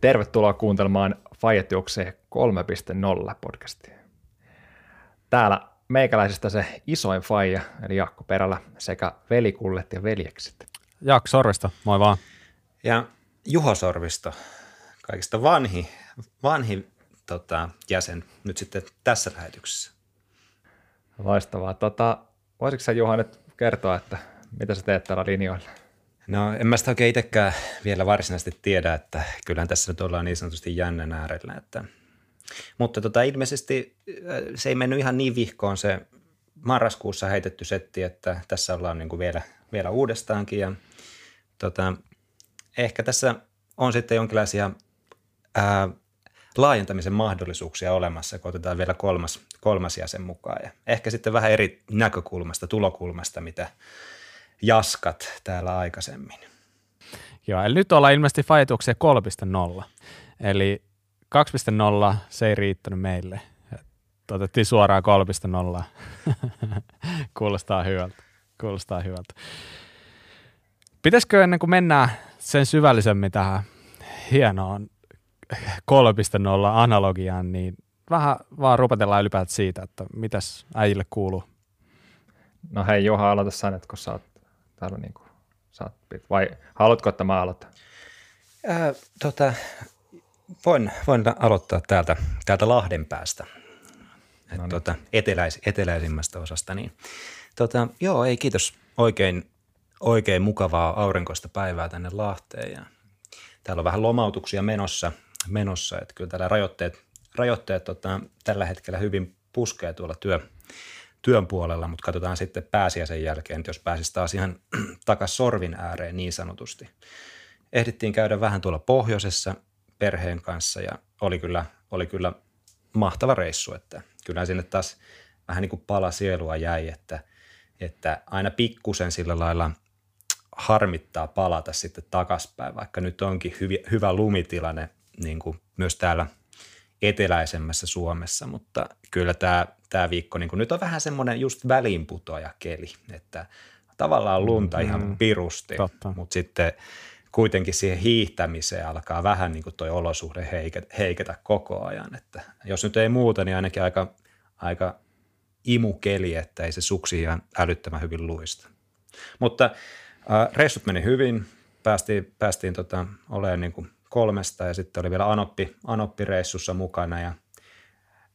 Tervetuloa kuuntelemaan Fajet juoksee 3.0 podcastia. Täällä meikäläisestä se isoin faija, eli Jaakko Perälä, sekä velikullet ja veljekset. Jaakko Sorvista, moi vaan. Ja Juho Sorvisto, kaikista vanhi, vanhi tota, jäsen nyt sitten tässä lähetyksessä. Loistavaa. Tota, voisitko sä Juha nyt kertoa, että mitä sä teet täällä linjoilla? No en mä sitä oikein itsekään vielä varsinaisesti tiedä, että kyllähän tässä nyt ollaan niin sanotusti jännän äärellä. Että. Mutta tota, ilmeisesti äh, se ei mennyt ihan niin vihkoon se marraskuussa heitetty setti, että tässä ollaan niin kuin vielä, vielä uudestaankin. Ja, tota, ehkä tässä on sitten jonkinlaisia ää, laajentamisen mahdollisuuksia olemassa, kun otetaan vielä kolmas, kolmas jäsen mukaan. Ja ehkä sitten vähän eri näkökulmasta, tulokulmasta, mitä jaskat täällä aikaisemmin. Joo, eli nyt ollaan ilmeisesti Fajetuksia 3.0. Eli 2.0 se ei riittänyt meille. Otettiin suoraan 3.0. Kuulostaa hyvältä. Kuulostaa hyvältä. Pitäisikö ennen kuin mennään sen syvällisemmin tähän hienoon 3.0 analogiaan, niin vähän vaan rupatellaan ylipäätään siitä, että mitäs äijille kuuluu. No hei Juha, aloita sä nyt, kun sä oot täällä niin kuin, sä oot, vai haluatko, että mä aloitan? Ää, tota, voin, voin aloittaa täältä, täältä Lahden päästä, Et, no niin. tota, eteläis, eteläisimmästä osasta. Niin, tota, joo, ei kiitos. Oikein, oikein mukavaa aurinkoista päivää tänne Lahteen ja täällä on vähän lomautuksia menossa, menossa että kyllä täällä rajoitteet, rajoitteet tota, tällä hetkellä hyvin puskee tuolla työ, työn puolella, mutta katsotaan sitten pääsiäisen jälkeen, jos pääsisi taas ihan takas sorvin ääreen niin sanotusti. Ehdittiin käydä vähän tuolla pohjoisessa perheen kanssa ja oli kyllä, oli kyllä mahtava reissu, että kyllä sinne taas vähän niin kuin pala sielua jäi, että, että aina pikkusen sillä lailla harmittaa palata sitten takaspäin, vaikka nyt onkin hyvi, hyvä lumitilanne niin kuin myös täällä eteläisemmässä Suomessa, mutta kyllä tämä, tämä viikko niin kuin nyt on vähän semmoinen just väliinputoaja keli, että tavallaan lunta mm, ihan pirusti, totta. mutta sitten kuitenkin siihen hiihtämiseen alkaa vähän niin kuin toi olosuhde heiketä, heiketä koko ajan, että jos nyt ei muuta, niin ainakin aika, aika imukeli, että ei se suksi ihan älyttömän hyvin luista. Mutta äh, reissut meni hyvin, päästiin, päästiin tota, olemaan niin kuin kolmesta ja sitten oli vielä Anoppi, Anoppi-reissussa mukana ja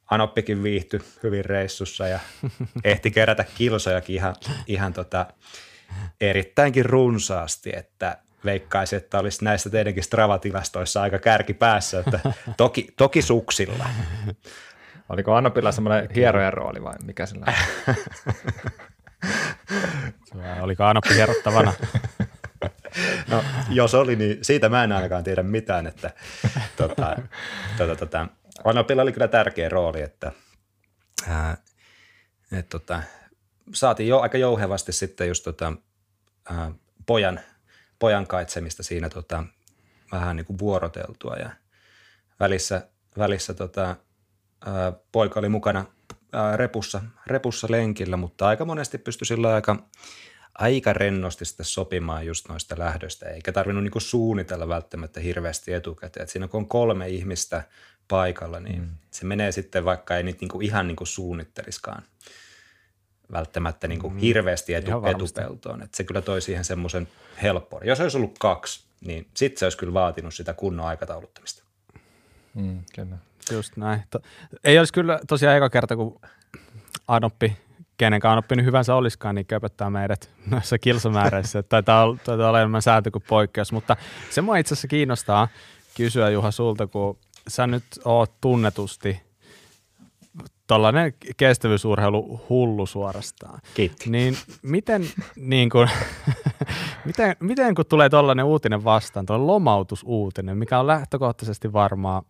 Anoppikin viihtyi hyvin reissussa ja ehti kerätä kilsojakin ihan, ihan tota, erittäinkin runsaasti, että veikkaisi, että olisi näissä teidänkin Strava-tilastoissa aika kärki päässä, että toki, toki suksilla. Oliko Anopilla semmoinen hierojen rooli vai mikä sillä Oliko Anoppi hierottavana? No, jos oli, niin siitä mä en ainakaan tiedä mitään, että tota, tota, tota, Anopilla oli kyllä tärkeä rooli, että ää, et, tota, saatiin jo aika jouhevasti sitten just tota, ää, pojan, pojan kaitsemista siinä tota, vähän niin kuin vuoroteltua. Ja välissä, välissä tota, ää, poika oli mukana ää, repussa, repussa lenkillä, mutta aika monesti pystyi sillä aika – aika rennosti sitten sopimaan just noista lähdöistä, eikä tarvinnut niinku suunnitella välttämättä hirveästi etukäteen. Et siinä kun on kolme ihmistä paikalla, niin mm. se menee sitten, vaikka ei niitä niinku ihan niinku suunnitteliskaan välttämättä niinku mm. hirveästi etu, etupeltoon. Et se kyllä toi siihen semmoisen helppoa. Jos olisi ollut kaksi, niin sitten se olisi kyllä vaatinut sitä kunnon aikatauluttamista. Mm, kyllä. Just näin. To- ei olisi kyllä tosiaan eka kerta, kun Adoppi kenenkaan oppinut hyvänsä olisikaan, niin köpöttää meidät noissa kilsamääräissä. Taitaa taitaa olla enemmän sääntö kuin poikkeus, mutta se mua itse asiassa kiinnostaa kysyä Juha sulta, kun sä nyt oot tunnetusti tuollainen kestävyysurheilu hullu suorastaan. Kiitti. Niin miten, niin kun, miten, miten kun tulee tuollainen uutinen vastaan, tuollainen lomautusuutinen, mikä on lähtökohtaisesti varmaan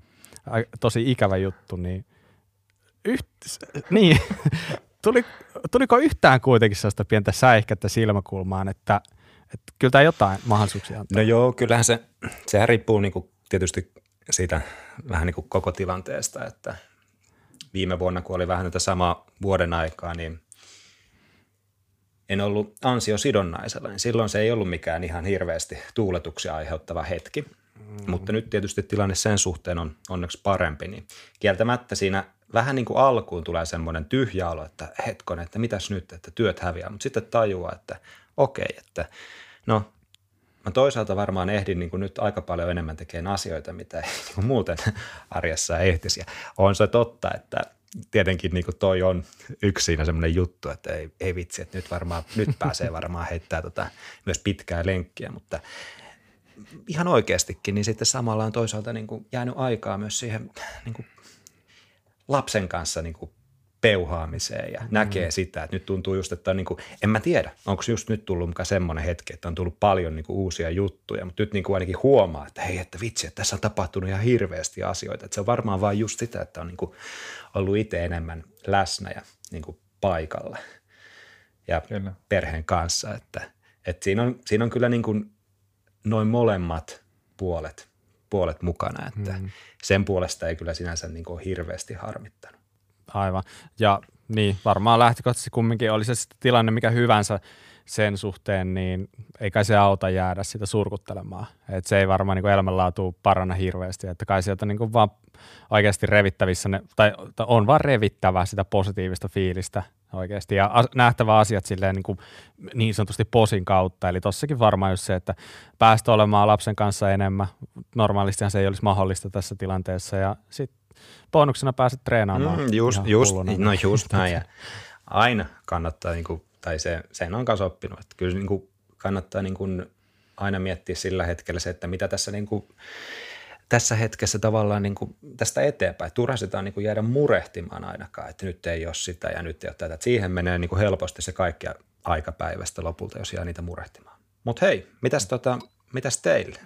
tosi ikävä juttu, niin, yht, niin tuli, tuliko yhtään kuitenkin sellaista pientä säihkättä silmäkulmaan, että, että kyllä tämä jotain mahdollisuuksia antaa? No joo, kyllähän se, sehän riippuu niin kuin tietysti siitä vähän niin kuin koko tilanteesta, että viime vuonna, kun oli vähän tätä samaa vuoden aikaa, niin en ollut ansiosidonnaisella, niin silloin se ei ollut mikään ihan hirveästi tuuletuksia aiheuttava hetki. Mm. Mutta nyt tietysti tilanne sen suhteen on onneksi parempi, niin kieltämättä siinä vähän niin kuin alkuun tulee semmoinen tyhjä olo, että hetkon, että mitäs nyt, että työt häviää, mutta sitten tajuaa, että okei, että no mä toisaalta varmaan ehdin niin kuin nyt aika paljon enemmän tekemään asioita, mitä ei niin kuin muuten arjessa ehtisi. Ja on se totta, että tietenkin niin kuin toi on yksi siinä semmoinen juttu, että ei, ei vitsi, että nyt, varmaan, nyt pääsee varmaan heittää tota, myös pitkää lenkkiä, mutta ihan oikeastikin, niin sitten samalla on toisaalta niin kuin jäänyt aikaa myös siihen niin kuin lapsen kanssa niin kuin peuhaamiseen ja mm. näkee sitä, että nyt tuntuu just, että on niin kuin, en mä tiedä, onko just nyt tullut mukaan semmoinen hetki, että on tullut paljon niin kuin uusia juttuja, mutta nyt niin kuin ainakin huomaa, että hei, että vitsi, että tässä on tapahtunut ihan hirveästi asioita, että se on varmaan vain just sitä, että on niin kuin ollut itse enemmän läsnä ja niin kuin paikalla ja kyllä. perheen kanssa, että, että siinä, on, siinä on kyllä niin kuin noin molemmat puolet, puolet mukana, että mm. sen puolesta ei kyllä sinänsä niin kuin hirveästi harmittanut. Aivan. Ja niin, varmaan lähtökohtaisesti kumminkin oli se tilanne mikä hyvänsä suhteen, niin ei kai se auta jäädä sitä surkuttelemaan. Et se ei varmaan niin elämänlaatu paranna hirveästi, että kai sieltä niin vaan oikeasti revittävissä, ne, tai, tai on vaan revittävä sitä positiivista fiilistä oikeasti ja as, nähtävä asiat silleen niin, kuin niin sanotusti posin kautta. Eli tossakin varmaan just se, että päästä olemaan lapsen kanssa enemmän. Normaalistihan se ei olisi mahdollista tässä tilanteessa ja sitten bonuksena pääset treenaamaan. Mm, just, just, no just näin. Ja aina kannattaa, niin kuin, tai se, sen on kanssa oppinut, että kyllä niin kuin, kannattaa niin kuin, aina miettiä sillä hetkellä se, että mitä tässä niin kuin, tässä hetkessä tavallaan niin kuin tästä eteenpäin. Turha sitä on niin kuin jäädä murehtimaan ainakaan, että nyt ei ole sitä ja nyt ei ole tätä. Että siihen menee niin kuin helposti se kaikki aikapäivästä lopulta, jos jää niitä murehtimaan. Mutta hei, mitäs, tota, mitäs teille?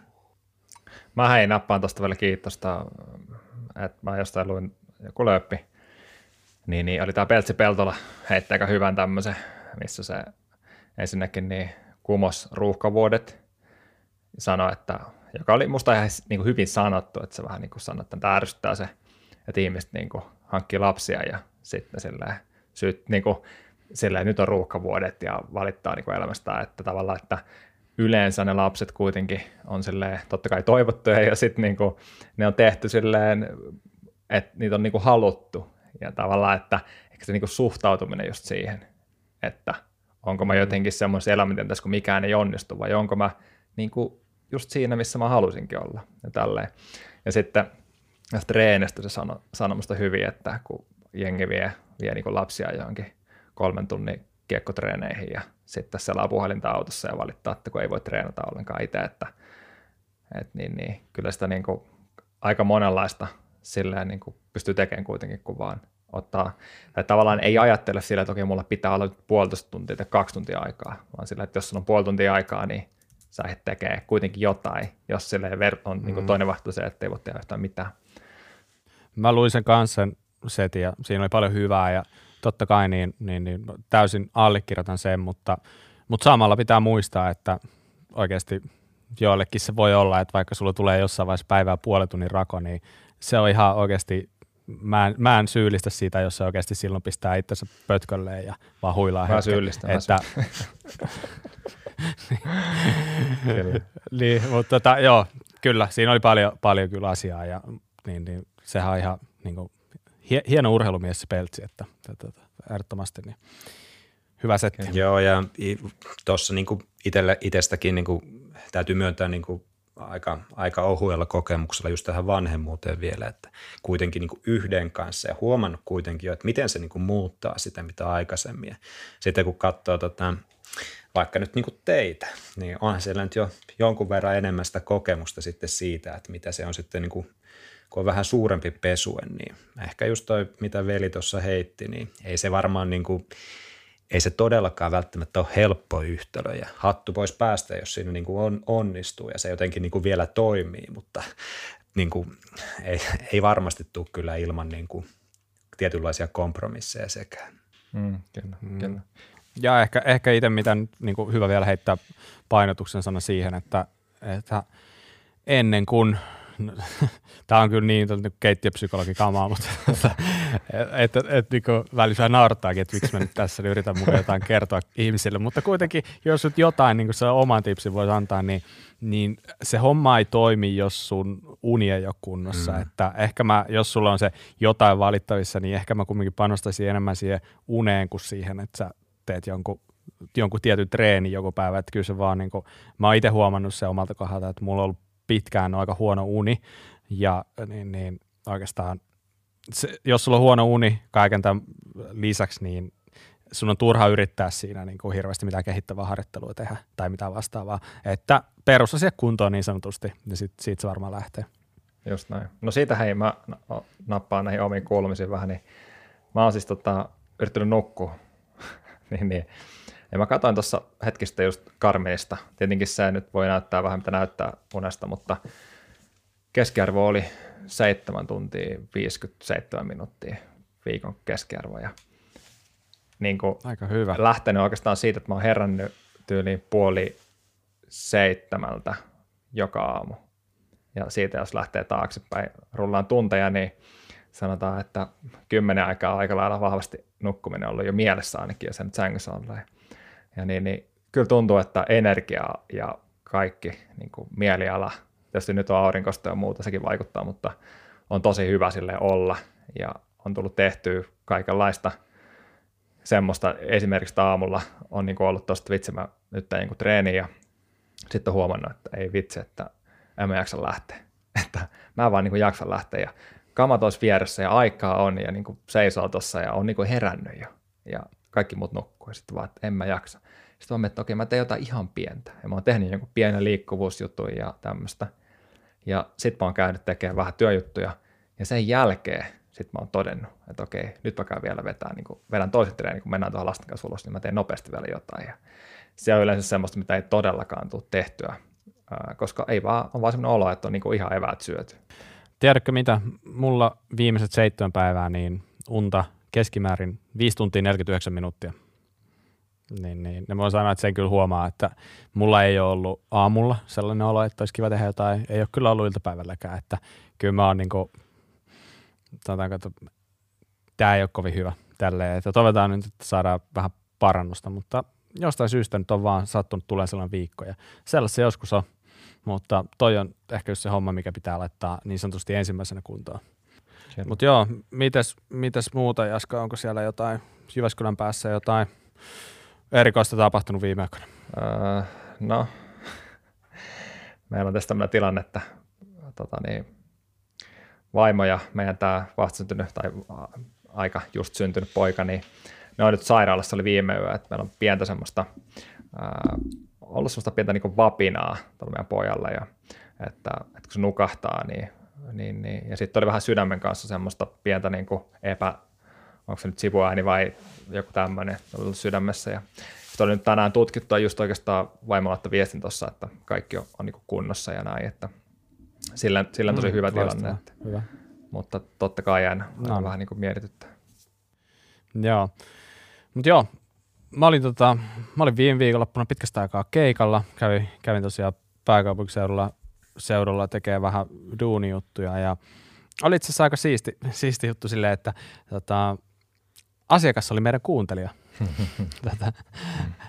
Mä hei nappaan tuosta vielä kiitosta että mä jostain luin joku löppi, niin, niin oli tämä Peltsi Peltola heittää aika hyvän tämmöisen, missä se ensinnäkin niin kumos ruuhkavuodet, sanoi, että, joka oli musta ihan niin kuin hyvin sanottu, että se vähän niin kuin sanoi, että tämä ärsyttää se, että ihmiset niin kuin hankkii lapsia ja sitten silleen, syyt, niin kuin, nyt on ruuhkavuodet ja valittaa niin kuin että tavallaan, että yleensä ne lapset kuitenkin on silleen, totta kai toivottuja ja sitten niinku, ne on tehty silleen, että niitä on niinku haluttu ja tavallaan, että ehkä se niinku suhtautuminen just siihen, että onko mä mm. jotenkin semmoisessa elämäntilanteessa, kun mikään ei onnistu vai onko mä niinku just siinä, missä mä halusinkin olla ja tälleen. Ja sitten näistä treenistä se sano, sanoi musta hyvin, että kun jengi vie, vie niinku lapsia johonkin kolmen tunnin kiekkotreeneihin ja sitten selaa puhelinta autossa ja valittaa, että kun ei voi treenata ollenkaan itse, että, että niin, niin, kyllä sitä niin kuin aika monenlaista silleen niin kuin pystyy tekemään kuitenkin, kun vaan ottaa, tai tavallaan ei ajattele sillä, että okei, mulla pitää olla puolitoista tuntia tai kaksi tuntia aikaa, vaan sillä, että jos on puoli tuntia aikaa, niin sä et tekee kuitenkin jotain, jos sille on niin kuin mm. toinen vahto se, että ei voi tehdä yhtään mitään. Mä luin sen kanssa setin ja siinä oli paljon hyvää ja totta kai niin, niin, niin täysin allekirjoitan sen, mutta, mutta samalla pitää muistaa, että oikeasti joillekin se voi olla, että vaikka sulla tulee jossain vaiheessa päivää puolen tunnin rako, niin se on ihan oikeasti, mä en, mä en syyllistä siitä, jos se oikeasti silloin pistää itsensä pötkölleen ja vaan huilaa. Mä syyllistän. Että, niin, mutta tota, joo, kyllä, siinä oli paljon, paljon kyllä asiaa ja niin, niin, sehän on ihan niin kuin, hieno urheilumies se Peltsi, että, että, että ehdottomasti niin hyvä setti. Joo, ja tuossa niin itsestäkin niin kuin, täytyy myöntää niin kuin aika, aika ohuella kokemuksella just tähän vanhemmuuteen vielä, että kuitenkin niin yhden kanssa ja huomannut kuitenkin jo, että miten se niin muuttaa sitä, mitä aikaisemmin. Sitten kun katsoo tota, vaikka nyt niin teitä, niin onhan siellä nyt jo jonkun verran enemmän sitä kokemusta sitten siitä, että mitä se on sitten niin kuin kun on vähän suurempi pesue, niin ehkä just toi, mitä veli tuossa heitti, niin ei se varmaan niin kuin, ei se todellakaan välttämättä ole helppo yhtälö ja hattu pois päästä, jos siinä niin kuin on, onnistuu ja se jotenkin niin kuin vielä toimii, mutta niin kuin, ei, ei varmasti tule kyllä ilman niin kuin tietynlaisia kompromisseja sekään. Mm, kyllä, mm. kyllä. Ja ehkä, ehkä itse mitä nyt niin kuin hyvä vielä heittää painotuksen sana siihen, että, että ennen kuin no, tämä on kyllä niin keittiöpsykologi kamaa, mutta että et, et, et, niin välissä naurattaakin, että miksi mä nyt tässä yritän mukaan jotain kertoa ihmisille, mutta kuitenkin jos nyt jotain niin se oman tipsin voisi antaa, niin, niin se homma ei toimi, jos sun uni ei ole kunnossa, mm. että ehkä mä, jos sulla on se jotain valittavissa, niin ehkä mä kumminkin panostaisin enemmän siihen uneen kuin siihen, että sä teet jonkun jonkun tietyn treeni joku päivä, että kyllä se vaan niin kuin, mä oon itse huomannut se omalta kohdalta, että mulla on ollut pitkään aika huono uni ja niin, niin oikeastaan se, jos sulla on huono uni kaiken tämän lisäksi, niin sun on turha yrittää siinä niin kuin hirveästi mitään kehittävää harjoittelua tehdä tai mitään vastaavaa. Että perusasia kuntoon niin sanotusti, ja sit, siitä se varmaan lähtee. Just näin. No siitä hei, mä nappaan näihin omiin kuulumisiin vähän, niin mä oon siis tota, yrittänyt nukkua. niin, niin. Ja mä katsoin tuossa hetkistä just Karmeista. Tietenkin se nyt voi näyttää vähän mitä näyttää unesta, mutta keskiarvo oli 7 tuntia 57 minuuttia viikon keskiarvo. Ja niin kuin Aika hyvä. lähtenyt oikeastaan siitä, että mä oon herännyt tyyliin puoli seitsemältä joka aamu. Ja siitä jos lähtee taaksepäin, rullaan tunteja, niin sanotaan, että kymmenen aikaa aika lailla vahvasti nukkuminen on ollut jo mielessä ainakin, ja sen sängyssä on ja niin, niin kyllä tuntuu, että energia ja kaikki niin kuin mieliala, tietysti nyt on aurinkosta ja muuta, sekin vaikuttaa, mutta on tosi hyvä sille olla. Ja on tullut tehtyä kaikenlaista semmoista, esimerkiksi aamulla on niin kuin ollut tuosta vitsi, mä nyt tein niin treeni ja sitten on huomannut, että ei vitsi, että en mä jaksa lähteä, että mä vaan niin kuin jaksan lähteä. Ja kamat olisi vieressä ja aikaa on ja niin kuin seisoo tuossa ja on niin kuin herännyt jo. Ja kaikki muut nukkuu ja sitten vaan, että en mä jaksa. Sitten mä että okei, mä teen jotain ihan pientä. Ja mä oon tehnyt jonkun pienen liikkuvuusjutun ja tämmöistä. Ja sitten mä oon käynyt tekemään vähän työjuttuja. Ja sen jälkeen sitten mä oon todennut, että okei, nyt mä käyn vielä vetää, niin kun vedän toisen treenin, kun mennään tuohon lasten kanssa ulos, niin mä teen nopeasti vielä jotain. Ja se on yleensä semmoista, mitä ei todellakaan tule tehtyä, koska ei vaan, on vaan semmoinen olo, että on niin ihan eväät syöty. Tiedätkö mitä? Mulla viimeiset seitsemän päivää niin unta keskimäärin 5 tuntia 49 minuuttia. Niin, niin. Ne voi sanoa, että sen kyllä huomaa, että mulla ei ole ollut aamulla sellainen olo, että olisi kiva tehdä jotain. Ei ole kyllä ollut iltapäivälläkään, että kyllä mä oon niin kuin, sanotaanko, että tämä ei ole kovin hyvä tälleen. Että toivotaan nyt, että saadaan vähän parannusta, mutta jostain syystä nyt on vaan sattunut tulee sellainen viikko ja sellaista joskus on, mutta toi on ehkä just se homma, mikä pitää laittaa niin sanotusti ensimmäisenä kuntoon. Mutta joo, mites, mites muuta Jaska, onko siellä jotain Jyväskylän päässä jotain erikoista tapahtunut viime aikoina? Öö, no, meillä on tässä tämmöinen tilanne, että tota niin, vaimo ja meidän tämä vastasyntynyt tai aika just syntynyt poika, niin ne on nyt sairaalassa oli viime yö, että meillä on pientä semmoista, ää, ollut semmoista pientä niin vapinaa tuolla meidän pojalla ja että, että kun se nukahtaa, niin niin, niin. Ja sitten oli vähän sydämen kanssa semmoista pientä niin epä, onko se nyt sivuääni vai joku tämmöinen ollut sydämessä. Ja sitten oli nyt tänään tutkittu ja just oikeastaan vaimolla viestin tuossa, että kaikki on, on niin kunnossa ja näin, että sillä, sillä on tosi mm, hyvä tilanne. Että, hyvä. Mutta totta kai aina no. vähän niin kuin mietityttää. Joo, mutta joo, mä olin, tota, mä olin viime viikonloppuna pitkästä aikaa keikalla, kävin, kävin tosiaan pääkaupunkiseudulla seudulla tekee vähän duunijuttuja ja oli itse asiassa aika siisti, siisti juttu silleen, että tota, asiakas oli meidän kuuntelija. tota,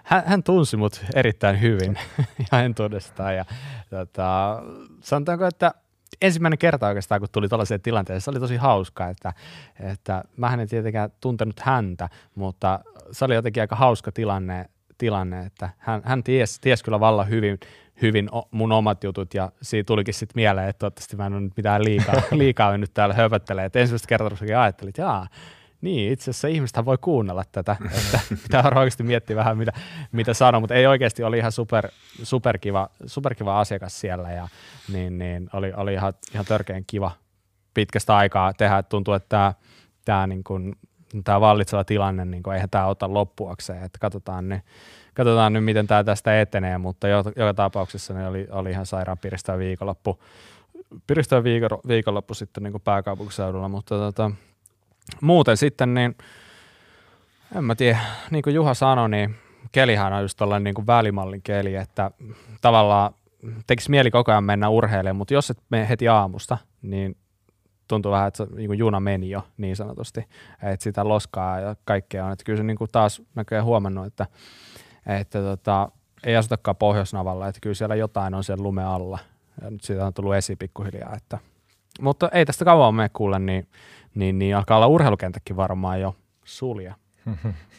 hän, hän tunsi mut erittäin hyvin ja en todesta. Ja, tota, sanotaanko, että ensimmäinen kerta oikeastaan, kun tuli tällaiseen tilanteeseen, se oli tosi hauskaa, että, että mä en tietenkään tuntenut häntä, mutta se oli jotenkin aika hauska tilanne, tilanne että hän, hän ties, ties kyllä vallan hyvin, hyvin mun omat jutut ja siitä tulikin sitten mieleen, että toivottavasti mä en ole nyt mitään liikaa, liikaa nyt täällä höpöttelee. Että ensimmäistä kertaa ajattelin, että jaa, niin, itse asiassa ihmistähän voi kuunnella tätä, että pitää oikeasti miettiä vähän, mitä, mitä sanoo, mutta ei oikeasti, oli ihan super, superkiva, superkiva asiakas siellä ja niin, niin oli, oli ihan, ihan törkeän kiva pitkästä aikaa tehdä, tuntuu, että tämä, tämä, niin kuin, tämä vallitseva tilanne, niin kuin, eihän tämä ota loppuakseen, että katsotaan ne, katsotaan nyt, miten tämä tästä etenee, mutta joka, joka tapauksessa ne oli, oli ihan sairaan piristävä viikonloppu, piristävä viikon, viikonloppu sitten niin kuin pääkaupunkiseudulla, mutta tota, muuten sitten niin, en mä tiedä, niin kuin Juha sanoi, niin kelihän on just tällainen niin välimallin keli, että tavallaan tekisi mieli koko ajan mennä urheilemaan, mutta jos et mene heti aamusta, niin tuntuu vähän, että niin juna meni jo niin sanotusti, että sitä loskaa ja kaikkea on. Että kyllä se niin kuin taas näköjään huomannut, että, että tota, ei asutakaan Pohjoisnavalla, että kyllä siellä jotain on siellä lume alla. Ja nyt siitä on tullut esiin pikkuhiljaa. Että. Mutta ei tästä kauan mene kuule, niin, niin, niin alkaa olla urheilukentäkin varmaan jo sulja.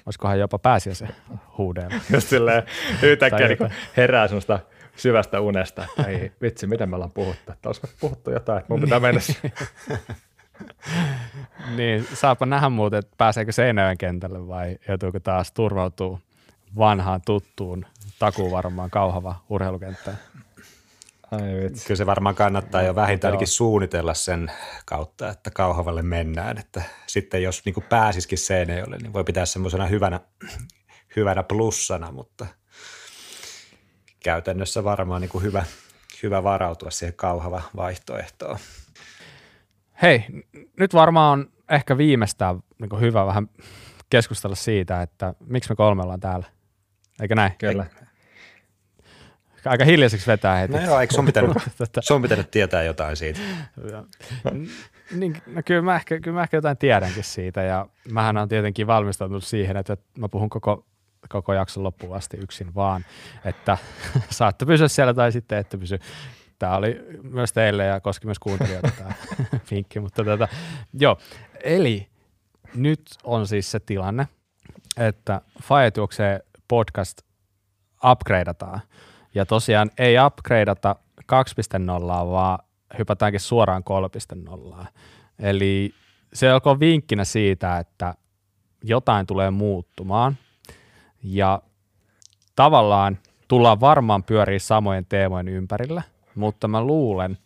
Olisikohan jopa pääsiäisen huudeella. Just silleen yhtäkkiä niin herää semmoista syvästä unesta, ei vitsi, miten me ollaan puhuttu, että olisiko puhuttu jotain, että mun pitää mennä niin, saapa nähdä muuten, että pääseekö Seinäjoen kentälle vai joutuuko taas turvautuu vanhaan tuttuun takuun varmaan kauhava urheilukenttä. Ai vitsi. Kyllä se varmaan kannattaa jo vähintäänkin suunnitella sen kautta, että Kauhavalle mennään. Että sitten jos niin pääsisikin Seinäjoelle, niin voi pitää semmoisena hyvänä, hyvänä plussana, mutta käytännössä varmaan niin kuin hyvä, hyvä varautua siihen Kauhava vaihtoehtoon. Hei, nyt varmaan on ehkä viimeistään niin hyvä vähän keskustella siitä, että miksi me kolme ollaan täällä. Eikö näin? Kyllä. Aika hiljaiseksi vetää heti. No joo, eikö sun pitänyt, sun pitänyt tietää jotain siitä? niin, no kyllä, mä ehkä, kyllä mä ehkä jotain tiedänkin siitä ja mähän on tietenkin valmistautunut siihen, että mä puhun koko, koko jakson loppuun asti yksin vaan, että saatte pysyä siellä tai sitten ette pysy. Tämä oli myös teille ja koski myös kuuntelijoita tämä vinkki, mutta tota, joo. Eli nyt on siis se tilanne, että Faetuokseen podcast upgradeataan. Ja tosiaan ei upgradeata 2.0, vaan hypätäänkin suoraan 3.0. Eli se olkoon vinkkinä siitä, että jotain tulee muuttumaan ja tavallaan tullaan varmaan pyöriä samojen teemojen ympärillä, mutta mä luulen,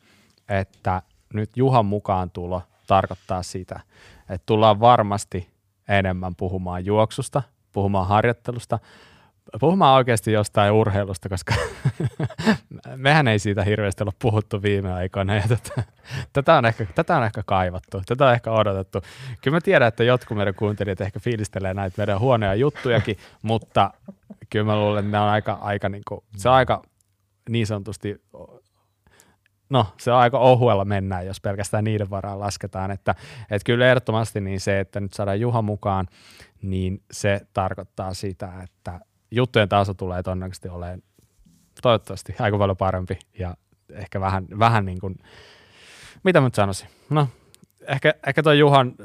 että nyt Juhan mukaan tulo tarkoittaa sitä, että tullaan varmasti enemmän puhumaan juoksusta, puhumaan harjoittelusta, puhumaan oikeasti jostain urheilusta, koska mehän ei siitä hirveästi ole puhuttu viime aikoina. Ja tätä, tätä, on ehkä, tätä on ehkä kaivattu, tätä on ehkä odotettu. Kyllä mä tiedän, että jotkut meidän kuuntelijat ehkä fiilistelee näitä meidän huonoja juttujakin, mutta kyllä mä luulen, että ne on aika, aika niin kuin, se on aika niin sanotusti no se on aika ohuella mennään, jos pelkästään niiden varaan lasketaan, että, että kyllä ehdottomasti niin se, että nyt saadaan Juha mukaan, niin se tarkoittaa sitä, että juttujen taso tulee todennäköisesti olemaan toivottavasti aika paljon parempi ja ehkä vähän, vähän niin kuin, mitä mä nyt sanoisin, no ehkä, ehkä tuo Juhan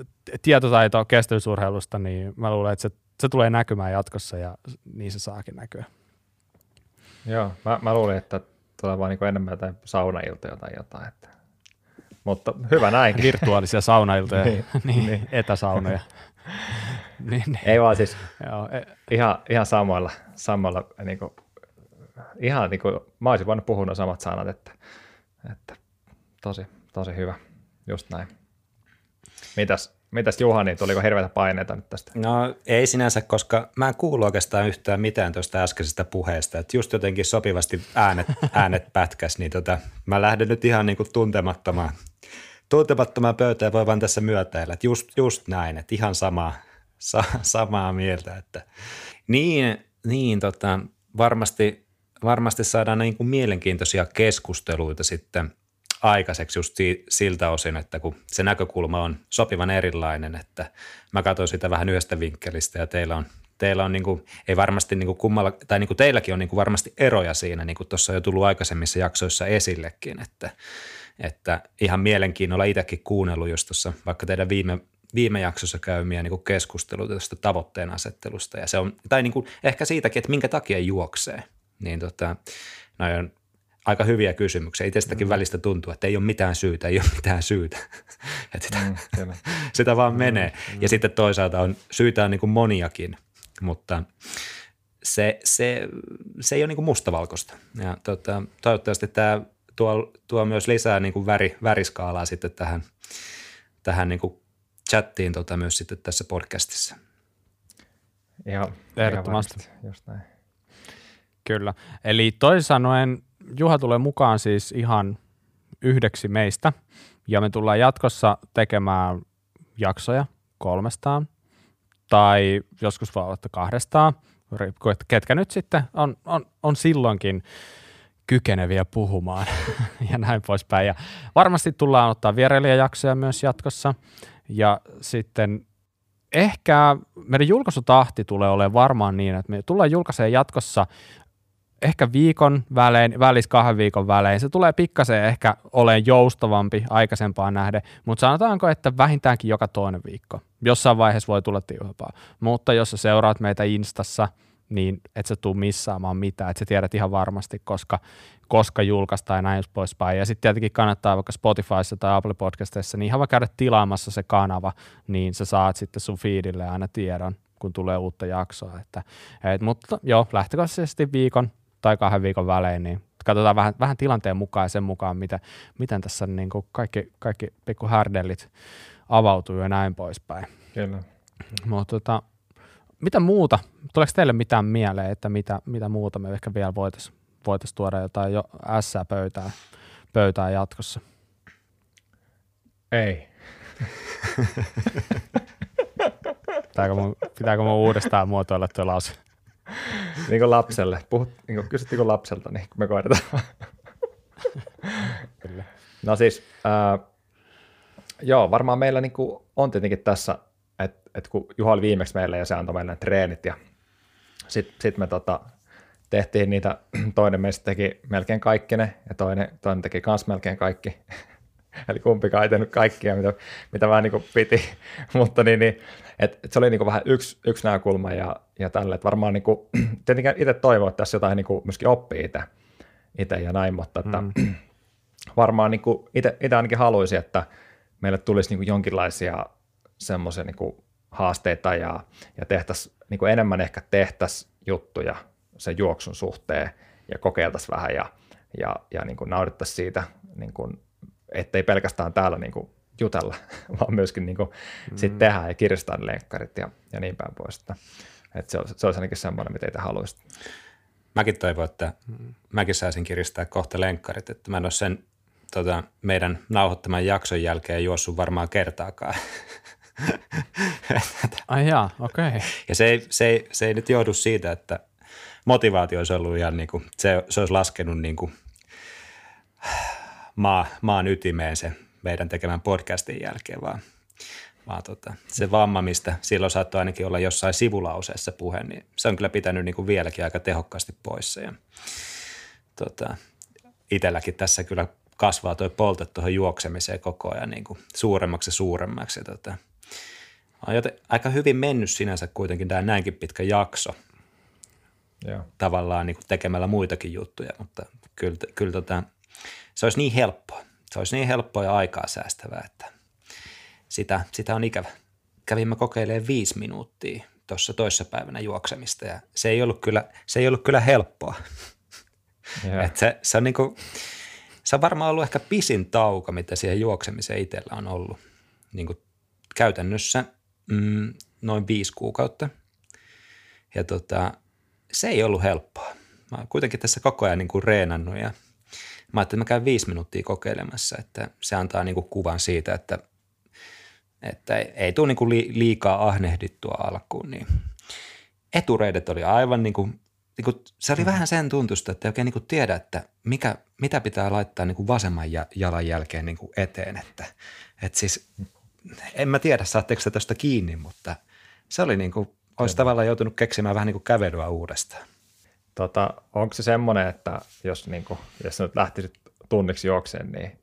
tietotaito kestävyysurheilusta, niin mä luulen, että se, se tulee näkymään jatkossa ja niin se saakin näkyä. Joo, mä, mä luulin, että tulee vaan niin enemmän jotain saunailtoja tai jotain. Että. Mutta hyvä näin. Virtuaalisia saunailtoja, niin, niin, niin. etäsaunoja. niin, niin. Ei vaan siis Joo, e- ihan, ihan samoilla, samoilla niin kuin, ihan niin kuin, mä olisin voinut puhua samat sanat, että, että tosi, tosi hyvä, just näin. Mitäs, mitäs Juha, niin tuliko hirveitä paineita nyt tästä? No ei sinänsä, koska mä en kuulu oikeastaan yhtään mitään tuosta äskeisestä puheesta, että just jotenkin sopivasti äänet, äänet pätkäs, niin tota, mä lähden nyt ihan niin kuin tuntemattomaan, tuntemattomaan pöytään voi vaan tässä myötäillä, että just, just näin, että ihan sama, sa, samaa mieltä, että niin, niin tota, varmasti, varmasti saadaan niin kuin mielenkiintoisia keskusteluita sitten aikaiseksi just siltä osin, että kun se näkökulma on sopivan erilainen, että mä katsoin sitä vähän yhdestä vinkkelistä ja teillä on, teillä on niin kuin, ei varmasti niin kuin kummalla, tai niin kuin teilläkin on niin kuin varmasti eroja siinä, niin kuin tuossa on jo tullut aikaisemmissa jaksoissa esillekin, että, että ihan mielenkiinnolla itsekin kuunnellut just tuossa vaikka teidän viime viime jaksossa käymiä niin keskusteluita tästä tavoitteen asettelusta ja se on, tai niin kuin ehkä siitäkin, että minkä takia juoksee, niin tota, noin on aika hyviä kysymyksiä. Itsestäkin mm. välistä tuntuu, että ei ole mitään syytä, ei ole mitään syytä. että sitä, mm, sitä vaan mm, menee. Mm. Ja sitten toisaalta on syitä on niin kuin moniakin, mutta se, se, se ei ole niin kuin mustavalkoista. Ja tota, toivottavasti tämä tuo, tuo myös lisää niin kuin väri, väriskaalaa sitten tähän, tähän niin kuin chattiin tota myös sitten tässä podcastissa. Ihan, ehdottomasti. Just näin. Kyllä. Eli toisin sanoen Juha tulee mukaan siis ihan yhdeksi meistä ja me tullaan jatkossa tekemään jaksoja kolmestaan tai joskus voi olla kahdestaan, ketkä nyt sitten on, on, on silloinkin kykeneviä puhumaan ja näin poispäin. Ja varmasti tullaan ottaa vierailijajaksoja myös jatkossa ja sitten ehkä meidän julkaisutahti tulee olemaan varmaan niin, että me tullaan julkaisemaan jatkossa ehkä viikon välein, välis kahden viikon välein. Se tulee pikkasen ehkä olemaan joustavampi aikaisempaan nähden, mutta sanotaanko, että vähintäänkin joka toinen viikko. Jossain vaiheessa voi tulla tiuhempaa. Mutta jos sä seuraat meitä Instassa, niin et sä tuu missaamaan mitään, että sä tiedät ihan varmasti, koska, koska julkaistaan ja näin poispäin. Ja sitten tietenkin kannattaa vaikka Spotifyssa tai Apple Podcastissa, niin ihan vaan käydä tilaamassa se kanava, niin sä saat sitten sun feedille aina tiedon, kun tulee uutta jaksoa. Että, et, mutta joo, lähtökohtaisesti viikon tai kahden viikon välein, niin katsotaan vähän, vähän tilanteen mukaan ja sen mukaan, mitä, miten tässä niin kuin kaikki, kaikki pikku härdellit avautuu ja näin poispäin. Kyllä. Mutta tota, mitä muuta, tuleeko teille mitään mieleen, että mitä, mitä muuta me ehkä vielä voitaisiin voitais tuoda jotain jo ässää pöytään, pöytään jatkossa? Ei. pitääkö mun, pitääkö mun uudestaan muotoilla tuo lause? niin kuin lapselle. Puhut, niin kuin kysyt niin kuin lapselta, niin me koetetaan. Kyllä. No siis, äh, joo, varmaan meillä niin kuin on tietenkin tässä, että et kun Juha oli viimeksi meillä ja se antoi meille treenit ja sitten sit me tota, tehtiin niitä, toinen meistä teki melkein kaikki ne ja toinen, toinen teki kans melkein kaikki. Eli kumpikaan ei tehnyt kaikkia, mitä, mitä vähän niin piti, mutta niin, niin et, et se oli niin vähän yksi, yksi näkökulma ja, ja tälle, että varmaan niin kuin, tietenkin itse toivon, että tässä jotain niin kuin myöskin oppii itse, itse ja näin, mutta että mm. varmaan niin itse, itse ainakin haluaisin, että meille tulisi niin kuin jonkinlaisia semmoisia niin haasteita ja, ja tehtäisiin niin kuin enemmän ehkä tehtäisiin juttuja sen juoksun suhteen ja kokeiltaisiin vähän ja, ja, ja niin kuin naudittaisiin siitä, niin kuin, ettei pelkästään täällä niin kuin jutella, vaan myöskin niin kuin mm. sit tehdä ja kirjastaa ne lenkkarit ja, ja niin päin pois. Että, että se, olisi, se olisi ainakin semmoinen, mitä itse haluaisit. Mäkin toivon, että mäkin saisin kiristää kohta lenkkarit, että mä en ole sen tota, meidän nauhoittaman jakson jälkeen juossut varmaan kertaakaan. Ai jaa, okei. Okay. Ja se ei, se, ei, se ei nyt johdu siitä, että motivaatio olisi ollut ihan niin kuin, se, se olisi laskenut niin kuin maa, maan ytimeen se meidän tekemän podcastin jälkeen, vaan, vaan tota, se vamma, mistä silloin saattoi ainakin olla jossain sivulauseessa puhe, niin se on kyllä pitänyt niin kuin vieläkin aika tehokkaasti poissa. Ja, tota, itselläkin tässä kyllä kasvaa tuo polte tuohon juoksemiseen koko ajan niin kuin suuremmaksi ja suuremmaksi. Ja tota, on joten aika hyvin mennyt sinänsä kuitenkin tämä näinkin pitkä jakso Joo. tavallaan niin kuin tekemällä muitakin juttuja, mutta kyllä, kyllä tota, se olisi niin helppoa se olisi niin helppoa ja aikaa säästävää, että sitä, sitä on ikävä. Kävimme kokeilemaan viisi minuuttia tuossa toissa päivänä juoksemista ja se ei ollut kyllä, se ei ollut kyllä helppoa. Yeah. se, se, on niinku, se on varmaan ollut ehkä pisin tauko, mitä siihen juoksemiseen itsellä on ollut. Niin kuin käytännössä mm, noin viisi kuukautta. Ja tota, se ei ollut helppoa. Mä oon kuitenkin tässä koko ajan niin kuin reenannut ja – Mä ajattelin, että mä käyn viisi minuuttia kokeilemassa, että se antaa niin kuin kuvan siitä, että, että ei, ei tule niin kuin liikaa ahnehdittua alkuun. Niin. Etureidet oli aivan niin kuin, niin kuin, se oli mm. vähän sen tuntusta, että ei oikein niin kuin tiedä, että mikä, mitä pitää laittaa niin kuin vasemman jalan jälkeen niin kuin eteen. Että, että siis, en mä tiedä, saatteko se tuosta kiinni, mutta se oli niin kuin, olisi tavallaan joutunut keksimään vähän niin kuin kävelyä uudestaan. Tota, onko se semmoinen, että jos, niin kuin, jos nyt lähtisit tunniksi juokseen, niin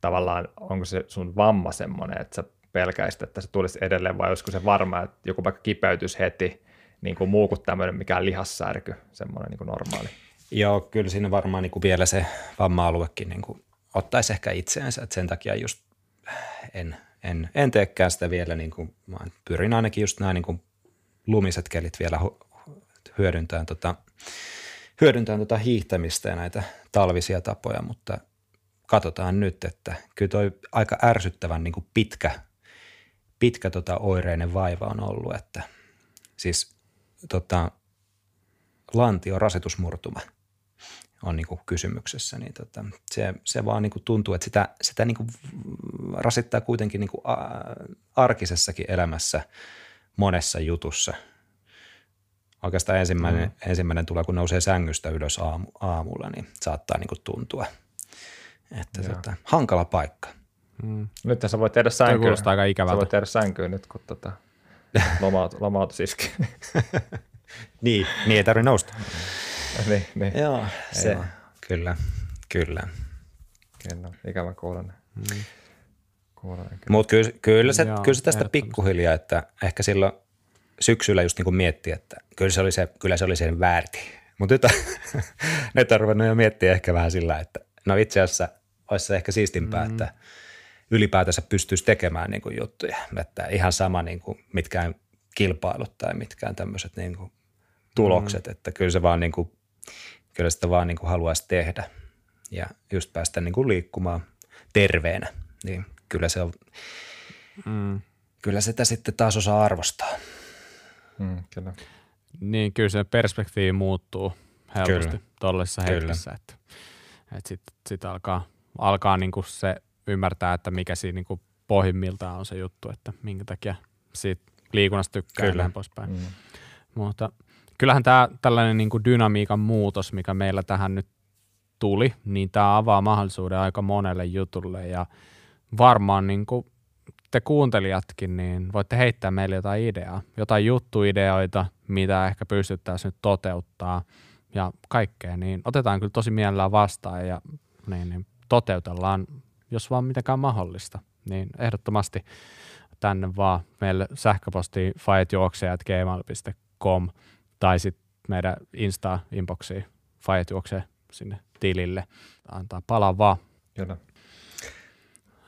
tavallaan onko se sun vamma semmoinen, että sä pelkäisit, että se tulisi edelleen, vai olisiko se varma, että joku vaikka kipeytys heti, niin kuin muu kuin tämmöinen mikään lihassärky, semmoinen niin kuin normaali? Joo, kyllä siinä varmaan niin kuin vielä se vamma-aluekin niin kuin ottaisi ehkä itseensä, että sen takia just en, en, en teekään sitä vielä, niin kuin, mä pyrin ainakin just nämä niin lumiset kelit vielä hyödyntämään tota, hyödyntää tota hiihtämistä ja näitä talvisia tapoja, mutta katsotaan nyt, että kyllä toi aika ärsyttävän niin kuin pitkä, pitkä tota oireinen vaiva on ollut, että siis tota, lantio rasitusmurtuma on niin kuin kysymyksessä, niin tota, se, se vaan niin kuin tuntuu, että sitä, sitä niin kuin rasittaa kuitenkin niin kuin arkisessakin elämässä monessa jutussa – oikeastaan ensimmäinen, mm. ensimmäinen tulee, kun nousee sängystä ylös aamu, aamulla, niin saattaa niin kuin tuntua, että tota, hankala paikka. Mm. Nyt sä voit tehdä sänkyyn. kuulostaa aika ikävältä. Sä voit tehdä sänkyyn nyt, kun tota, lomautus, lomautus iski. niin, niin ei tarvitse nousta. niin, niin. Joo, se, ei kyllä, kyllä. Kyllä, ikävä kuulen. Mm. Mutta kyllä, kyllä, se, Joo, kyllä se tästä pikkuhiljaa, että ehkä silloin syksyllä just niin kuin mietti, että kyllä se oli, se, kyllä se oli sen väärti. Mutta nyt, nyt on ruvennut jo miettiä ehkä vähän sillä, että no itse asiassa olisi se ehkä siistimpää, mm. että ylipäätänsä pystyisi tekemään niin kuin juttuja. Että ihan sama niin kuin mitkään kilpailut tai mitkään tämmöiset niin kuin tulokset, mm. että kyllä se vaan niin kuin, kyllä sitä vaan niin kuin haluaisi tehdä ja just päästä niin kuin liikkumaan terveenä, niin kyllä se on, mm. kyllä sitä sitten taas osaa arvostaa. Mm, kyllä. Niin, kyllä se perspektiivi muuttuu helposti tuollaisessa hetkessä, että, että sitten sit alkaa, alkaa niinku se ymmärtää, että mikä siinä niinku pohjimmiltaan on se juttu, että minkä takia siitä liikunnasta tykkää kyllä. ja poispäin. Mm. Mutta kyllähän tämä tällainen niinku dynamiikan muutos, mikä meillä tähän nyt tuli, niin tämä avaa mahdollisuuden aika monelle jutulle. Ja varmaan niinku te kuuntelijatkin, niin voitte heittää meille jotain ideaa, jotain juttuideoita, mitä ehkä pystyttäisiin nyt toteuttaa ja kaikkea, niin otetaan kyllä tosi mielellään vastaan ja niin, niin toteutellaan, jos vaan mitenkään mahdollista. Niin ehdottomasti tänne vaan meille sähköpostiin fajetjuoksejat.gmail.com tai sitten meidän Insta-inboxiin fajetjuoksee sinne tilille. Antaa palaa vaan. Kyllä.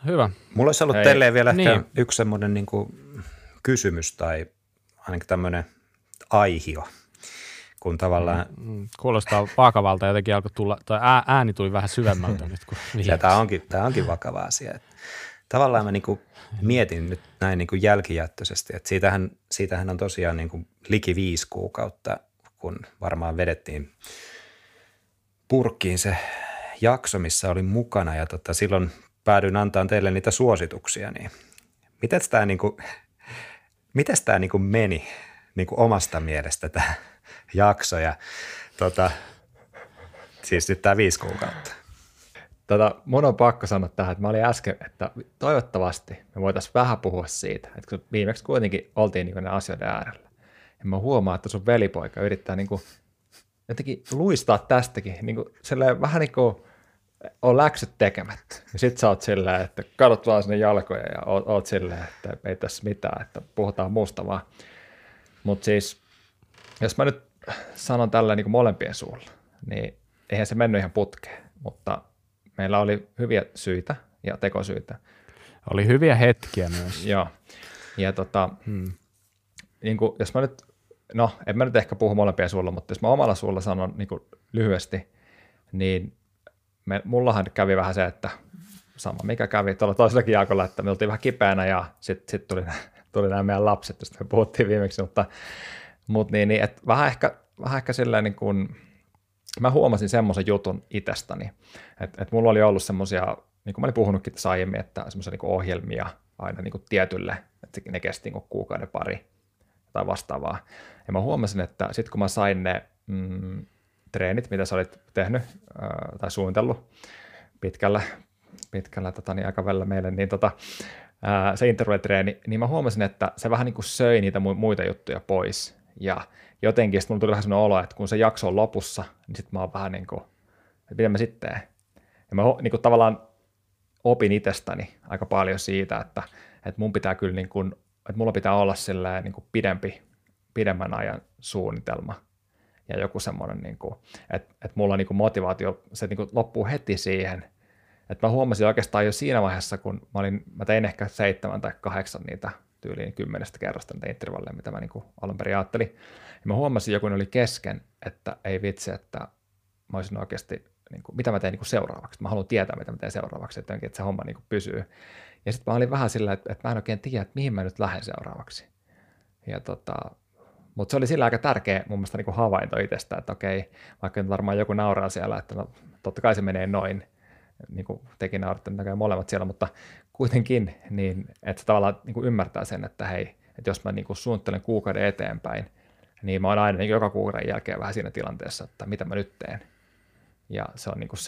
Hyvä. Mulla olisi ollut teille vielä niin. ehkä yksi semmoinen niin kysymys tai ainakin tämmöinen aihio, kun tavallaan... Mm, mm, kuulostaa vakavalta, jotenkin alkoi tulla, tai ääni tuli vähän syvemmältä nyt. Kun tämä, onkin, tämä onkin vakava asia. Tavallaan mä niin kuin mietin nyt näin niin kuin jälkijättöisesti, että siitähän, siitähän on tosiaan niin kuin liki viisi kuukautta, kun varmaan vedettiin purkkiin se jakso, missä olin mukana ja tota, silloin päädyin antaa teille niitä suosituksia, niin miten tämä niin kuin, mites tämä niin kuin meni niin kuin omasta mielestä tämä jakso ja tota, siis nyt tämä viisi kuukautta? Tota, mun on pakko sanoa tähän, että mä olin äsken, että toivottavasti me voitaisiin vähän puhua siitä, että kun viimeksi kuitenkin oltiin niin asioiden äärellä. Ja mä huomaan, että sun velipoika yrittää niin kuin jotenkin luistaa tästäkin, niin kuin vähän niin kuin on läksyt tekemättä. Ja sit sä oot silleen, että katsot vaan sinne jalkoja ja oot, oot silleen, että ei tässä mitään, että puhutaan muusta vaan. Mutta siis, jos mä nyt sanon tällä niin kuin molempien suulla, niin eihän se mennyt ihan putkeen, mutta meillä oli hyviä syitä ja tekosyitä. Oli hyviä hetkiä myös. Joo. Ja tota, hmm. niin kuin, jos mä nyt, no en mä nyt ehkä puhu molempien suulla, mutta jos mä omalla suulla sanon niin kuin lyhyesti, niin me, mullahan kävi vähän se, että sama mikä kävi tuolla toisellakin jaakolla, että me oltiin vähän kipeänä ja sitten sit tuli, tuli nämä meidän lapset, joista me puhuttiin viimeksi, mutta, mutta niin, niin että vähän ehkä, vähän ehkä silleen niin kuin, mä huomasin semmoisen jutun itsestäni, että, että mulla oli ollut semmoisia, niin kuin mä olin puhunutkin tässä aiemmin, että semmoisia niin ohjelmia aina niin kuin tietylle, että ne kesti niin kuukauden pari tai vastaavaa. Ja mä huomasin, että sitten kun mä sain ne mm, treenit, mitä sä olit tehnyt ää, tai suunnitellut pitkällä, pitkällä tota, niin aikavälillä meille, niin tota, ää, se intervallitreeni, niin mä huomasin, että se vähän niin kuin söi niitä muita juttuja pois. Ja jotenkin sitten mulla tuli vähän sellainen olo, että kun se jakso on lopussa, niin sitten mä oon vähän niin kuin, että mitä mä sitten teen. Ja mä niin kuin tavallaan opin itsestäni aika paljon siitä, että, että mun pitää kyllä niin kuin, että mulla pitää olla niin kuin pidempi, pidemmän ajan suunnitelma ja joku semmoinen, niin kuin, että, että mulla niin kuin motivaatio, se niin kuin loppuu heti siihen, että mä huomasin oikeastaan jo siinä vaiheessa, kun mä, olin, mä tein ehkä seitsemän tai kahdeksan niitä tyyliin kymmenestä kerrasta niitä intervalleja, mitä mä niin kuin alun perin ajattelin. Ja mä huomasin joku oli kesken, että ei vitsi, että mä olisin oikeasti, niin kuin, mitä mä teen niin kuin seuraavaksi. Mä haluan tietää, mitä mä teen seuraavaksi, että, että se homma niin kuin pysyy. Ja sitten mä olin vähän sillä, että, että mä en oikein tiedä, että mihin mä nyt lähden seuraavaksi. Ja tota, mutta se oli sillä aika tärkeä mun mielestä niin havainto itsestä, että okei, vaikka nyt varmaan joku nauraa siellä, että no, totta kai se menee noin, niin kuin tekin nauratte molemmat siellä, mutta kuitenkin, niin että se tavallaan niin kuin ymmärtää sen, että hei, että jos mä niin kuin suunnittelen kuukauden eteenpäin, niin mä oon aina niin joka kuukauden jälkeen vähän siinä tilanteessa, että mitä mä nyt teen. Ja se on niin kuin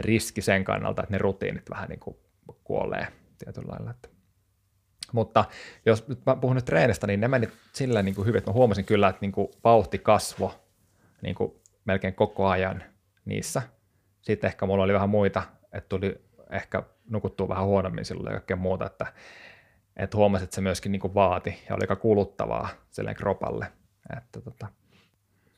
riski sen kannalta, että ne rutiinit vähän niin kuin kuolee tietyllä lailla. Että. Mutta jos nyt mä puhun nyt treenistä, niin ne meni silleen niin kuin hyvin, että mä huomasin kyllä, että niin kuin vauhti kasvo niin kuin melkein koko ajan niissä. Sitten ehkä mulla oli vähän muita, että tuli ehkä nukuttua vähän huonommin silloin ja kaikkea muuta, että, että huomasin, että se myöskin niin vaati ja oli aika kuluttavaa silleen kropalle. Että tota,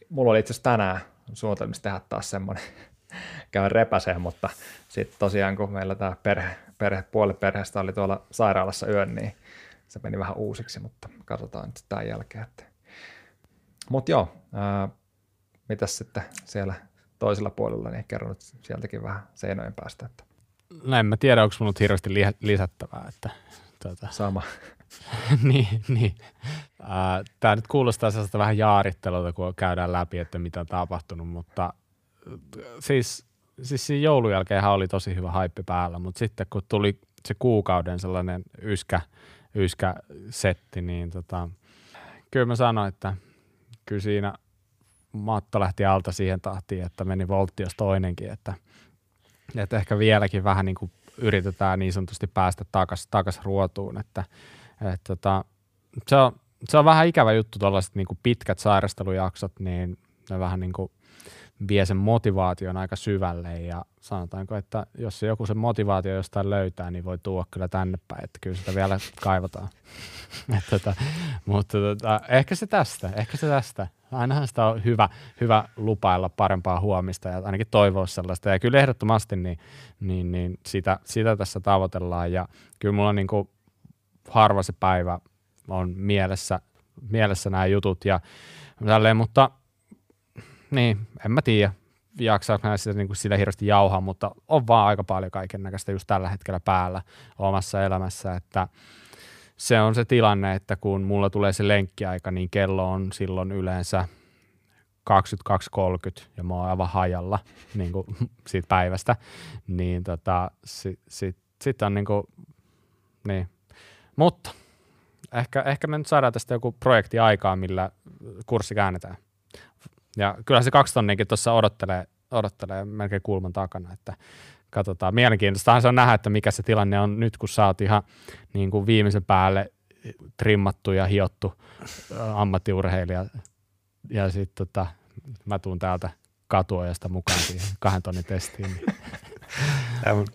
mulla oli itse asiassa tänään suunnitelmissa tehdä taas semmoinen käydä repäseen, mutta sitten tosiaan kun meillä tämä perhe, perhe, puoli perheestä oli tuolla sairaalassa yön, niin se meni vähän uusiksi, mutta katsotaan nyt tämän jälkeen. Mutta joo, ää, mitäs sitten siellä toisella puolella, niin kerron nyt sieltäkin vähän seinojen päästä. Että. No en mä tiedä, onko mun hirveästi lisättävää. Että, tuota. Sama. niin, niin. Tämä nyt kuulostaa sellaista vähän jaarittelulta, kun käydään läpi, että mitä on tapahtunut, mutta siis, siis siinä joulun jälkeenhän oli tosi hyvä haippi päällä, mutta sitten kun tuli se kuukauden sellainen yskä, yskä setti, niin tota, kyllä mä sanoin, että kyllä siinä matto lähti alta siihen tahtiin, että meni voltti jos toinenkin, että, että ehkä vieläkin vähän niin kuin yritetään niin sanotusti päästä takaisin takas ruotuun, että, että tota, se, on, se on vähän ikävä juttu tuollaiset niin pitkät sairastelujaksot, niin ne vähän niin kuin vie sen motivaation aika syvälle ja sanotaanko, että jos se joku sen motivaatio jostain löytää, niin voi tuoda kyllä tänne päin, että kyllä sitä vielä kaivataan. tota, mutta tota, ehkä se tästä, ehkä se tästä. Ainahan sitä on hyvä, hyvä lupailla parempaa huomista ja ainakin toivoa sellaista. Ja kyllä ehdottomasti niin, niin, niin sitä, sitä tässä tavoitellaan ja kyllä mulla niin kuin harva se päivä on mielessä, mielessä nämä jutut ja tälleen, mutta niin, en mä tiedä, jaksaako sitä, niin kuin sitä hirveästi jauhaa, mutta on vaan aika paljon kaiken näköistä just tällä hetkellä päällä omassa elämässä, että se on se tilanne, että kun mulla tulee se lenkkiaika, niin kello on silloin yleensä 22.30 ja mä oon aivan hajalla niin kuin siitä päivästä, niin tota, sitten sit, sit on niin kuin, niin. Mutta ehkä, ehkä me nyt saadaan tästä joku projekti aikaa, millä kurssi käännetään. Ja kyllä se kaksi tonniakin tuossa odottelee, odottelee melkein kulman takana, että katsotaan. Mielenkiintoistahan se on nähdä, että mikä se tilanne on nyt, kun sä oot ihan niin kuin viimeisen päälle trimmattu ja hiottu ammattiurheilija. Ja sitten tota, mä tuun täältä katuojasta mukaan siihen kahden tonnin testiin. Niin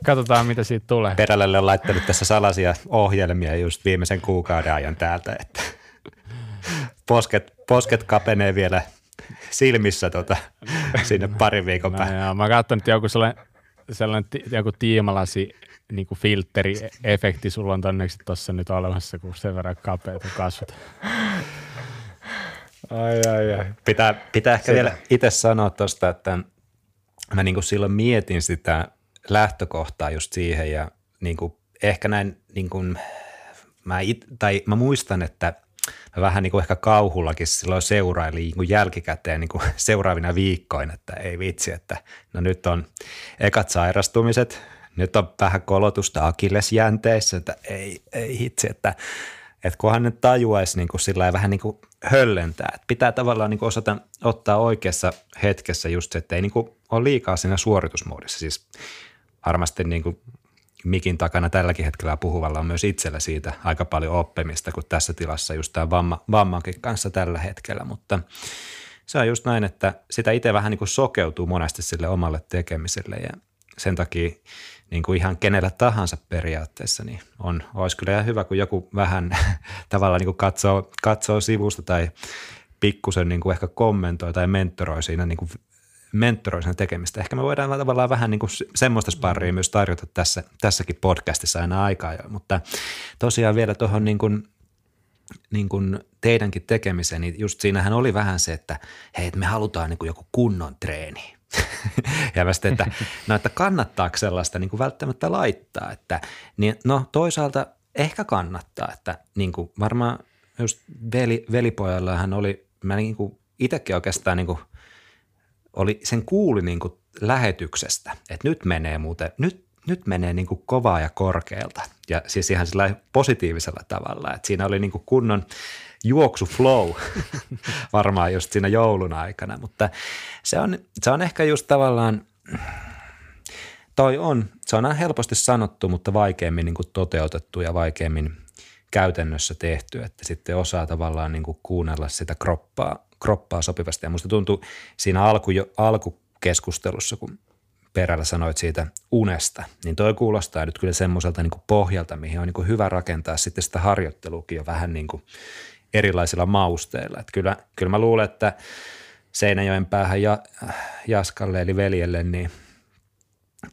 katsotaan, mitä siitä tulee. Perälälle on laittanut tässä salaisia ohjelmia just viimeisen kuukauden ajan täältä, että posket, posket kapenee vielä silmissä tota, sinne pari viikon no, päähän. Joo, mä katson, että joku sellainen, sellainen joku tiimalasi niin kuin filtteri-efekti sulla on tonneksi tuossa nyt olemassa, kun sen verran kapeat kasvot. Ai, ai, ai. Pitää, pitää ehkä Sitä. vielä itse sanoa tuosta, että mä niin kuin silloin mietin sitä lähtökohtaa just siihen ja niin kuin ehkä näin, niin kuin, mä, it, tai mä muistan, että vähän niin kuin ehkä kauhullakin silloin seuraili niin kuin jälkikäteen niin kuin seuraavina viikkoina, että ei vitsi, että no nyt on ekat sairastumiset, nyt on vähän kolotusta akillesjänteissä, että ei, ei hitsi, että, että kunhan nyt tajuaisi niin kuin sillä vähän niin kuin höllentää, että pitää tavallaan niin kuin osata ottaa oikeassa hetkessä just se, että ei niin kuin ole liikaa siinä suoritusmuodissa, siis varmasti niin kuin mikin takana tälläkin hetkellä puhuvalla on myös itsellä siitä aika paljon oppimista kuin tässä tilassa just tämän vamma, vammankin kanssa tällä hetkellä, mutta se on just näin, että sitä itse vähän niin kuin sokeutuu monesti sille omalle tekemiselle ja sen takia niin kuin ihan kenellä tahansa periaatteessa, niin on, olisi kyllä ihan hyvä, kun joku vähän tavallaan niin kuin katsoo, katsoo sivusta tai pikkusen niin kuin ehkä kommentoi tai mentoroi siinä niin kuin mentoroi sen tekemistä. Ehkä me voidaan tavallaan vähän niin kuin semmoista sparria mm. myös tarjota tässä, tässäkin podcastissa aina aikaa jo, mutta tosiaan vielä tuohon niin kuin, niin kuin teidänkin tekemiseen, niin just siinähän oli vähän se, että hei, me halutaan niin kuin joku kunnon treeni. ja mä sitten, että, no, että kannattaako sellaista niin kuin välttämättä laittaa, että niin, no toisaalta ehkä kannattaa, että niin kuin varmaan just veli, velipojalla hän oli, mä niin kuin itsekin oikeastaan niin kuin – oli, sen kuuli niin kuin lähetyksestä, että nyt menee muuten, nyt, nyt menee niin kuin kovaa ja korkealta. Ja siis ihan sillä positiivisella tavalla, että siinä oli niin kuin kunnon, juoksuflow varmaan just siinä joulun aikana, mutta se on, se on ehkä just tavallaan, toi on, se on helposti sanottu, mutta vaikeammin niin kuin toteutettu ja vaikeammin käytännössä tehty, että sitten osaa tavallaan niin kuin kuunnella sitä kroppaa, kroppaa sopivasti. Ja musta tuntuu siinä alku, alkukeskustelussa, kun perällä sanoit siitä unesta, niin toi kuulostaa nyt kyllä semmoiselta niin kuin pohjalta, mihin on niin kuin hyvä rakentaa sitten sitä harjoittelukin jo vähän niin kuin erilaisilla mausteilla. Että kyllä, kyllä mä luulen, että Seinäjoen päähän ja, Jaskalle eli veljelle, niin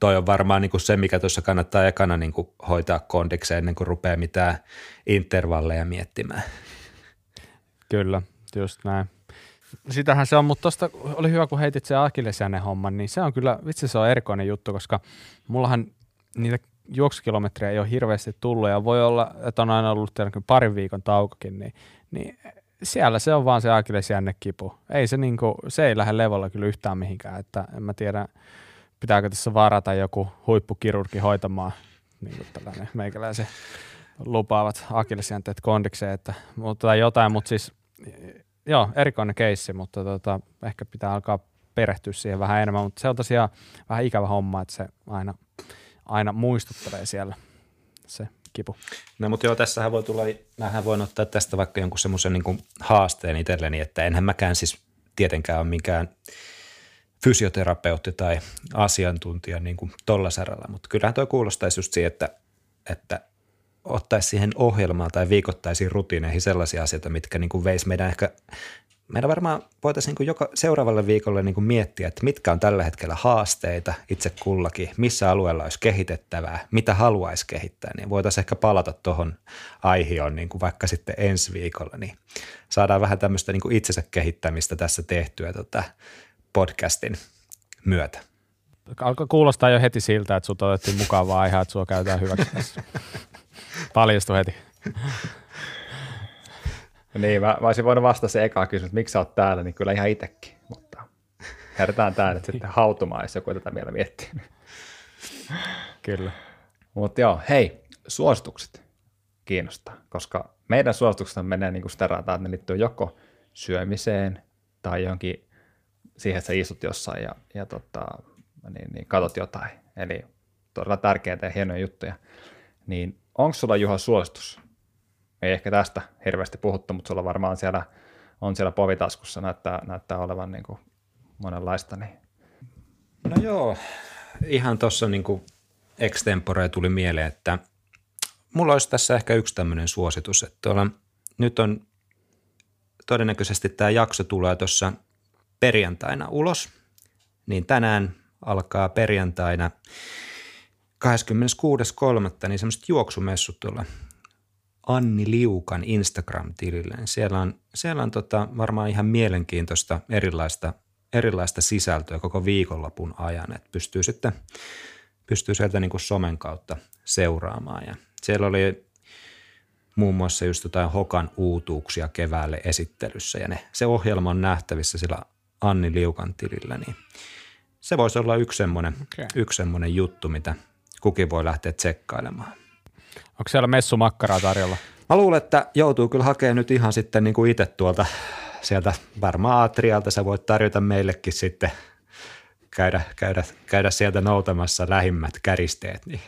toi on varmaan niin kuin se, mikä tuossa kannattaa ekana niin kuin hoitaa kondikseen ennen kuin rupeaa mitään intervalleja miettimään. Kyllä, just näin. Sitähän se on, mutta tuosta oli hyvä, kun heitit se akillesjänne homman, niin se on kyllä, vitsi se on erikoinen juttu, koska mullahan niitä juoksukilometrejä ei ole hirveästi tullut ja voi olla, että on aina ollut parin viikon taukokin, niin, niin siellä se on vaan se kipu. Ei se, niinku, se ei lähde levolla kyllä yhtään mihinkään, että en mä tiedä, pitääkö tässä varata joku huippukirurgi hoitamaan niin tällainen meikäläisen lupaavat akillesjänteet kondikseen, että, mutta jotain, mutta siis joo, erikoinen keissi, mutta tota, ehkä pitää alkaa perehtyä siihen vähän enemmän, mutta se on tosiaan vähän ikävä homma, että se aina, aina muistuttelee siellä se kipu. No mutta joo, tässähän voi tulla, mähän voin ottaa tästä vaikka jonkun semmoisen niin haasteen itselleni, että enhän mäkään siis tietenkään ole mikään fysioterapeutti tai asiantuntija niin kuin tolla saralla, mutta kyllähän tuo kuulostaisi just siihen, että, että ottaisi siihen ohjelmaan tai viikoittaisiin rutiineihin sellaisia asioita, mitkä niin kuin veisi meidän ehkä, meidän varmaan voitaisiin niin joka seuraavalle viikolle niin kuin miettiä, että mitkä on tällä hetkellä haasteita itse kullakin, missä alueella olisi kehitettävää, mitä haluaisi kehittää, niin voitaisiin ehkä palata tuohon aihioon niin kuin vaikka sitten ensi viikolla, niin saadaan vähän tämmöistä niin kuin itsensä kehittämistä tässä tehtyä tota podcastin myötä. Alkoi kuulostaa jo heti siltä, että sinut otettiin mukavaa aihe, että sinua käytetään hyväksi tässä. Paljastui heti. niin, mä, mä olisin voinut vastata se ekaa kysymys, että miksi sä oot täällä, niin kyllä ihan itsekin, mutta herätään tää nyt sitten hautumaan, jos joku tätä vielä miettii. kyllä. Mutta joo, hei, suositukset kiinnostaa, koska meidän suositukset menee niin kuin sitä rataa, että ne liittyy joko syömiseen tai johonkin siihen, että sä istut jossain ja, ja tota, niin, niin katot jotain. Eli todella tärkeitä ja hienoja juttuja. Niin onko sulla Juha suositus? Ei ehkä tästä hirveästi puhuttu, mutta sulla varmaan siellä on siellä povitaskussa, näyttää, näyttää olevan niin kuin monenlaista. Niin. No joo, ihan tuossa niin extempore tuli mieleen, että mulla olisi tässä ehkä yksi tämmöinen suositus, että tuolla, nyt on todennäköisesti tämä jakso tulee tuossa perjantaina ulos, niin tänään alkaa perjantaina 26.3. niin semmoiset juoksumessut tuolla Anni Liukan Instagram-tilille. Siellä on, siellä on tota varmaan ihan mielenkiintoista erilaista, erilaista sisältöä koko viikonlopun ajan, että pystyy sitten pystyy sieltä niin kuin somen kautta seuraamaan. Ja siellä oli muun muassa just jotain Hokan uutuuksia keväälle esittelyssä ja ne, se ohjelma on nähtävissä sillä Anni Liukan tilillä, niin se voisi olla yksi semmoinen, okay. yksi semmoinen juttu, mitä kukin voi lähteä tsekkailemaan. Onko siellä messumakkaraa tarjolla? Mä luulen, että joutuu kyllä hakemaan nyt ihan sitten niin kuin itse tuolta sieltä varmaan Atrialta. Sä voit tarjota meillekin sitten käydä, käydä, käydä sieltä noutamassa lähimmät käristeet. Niin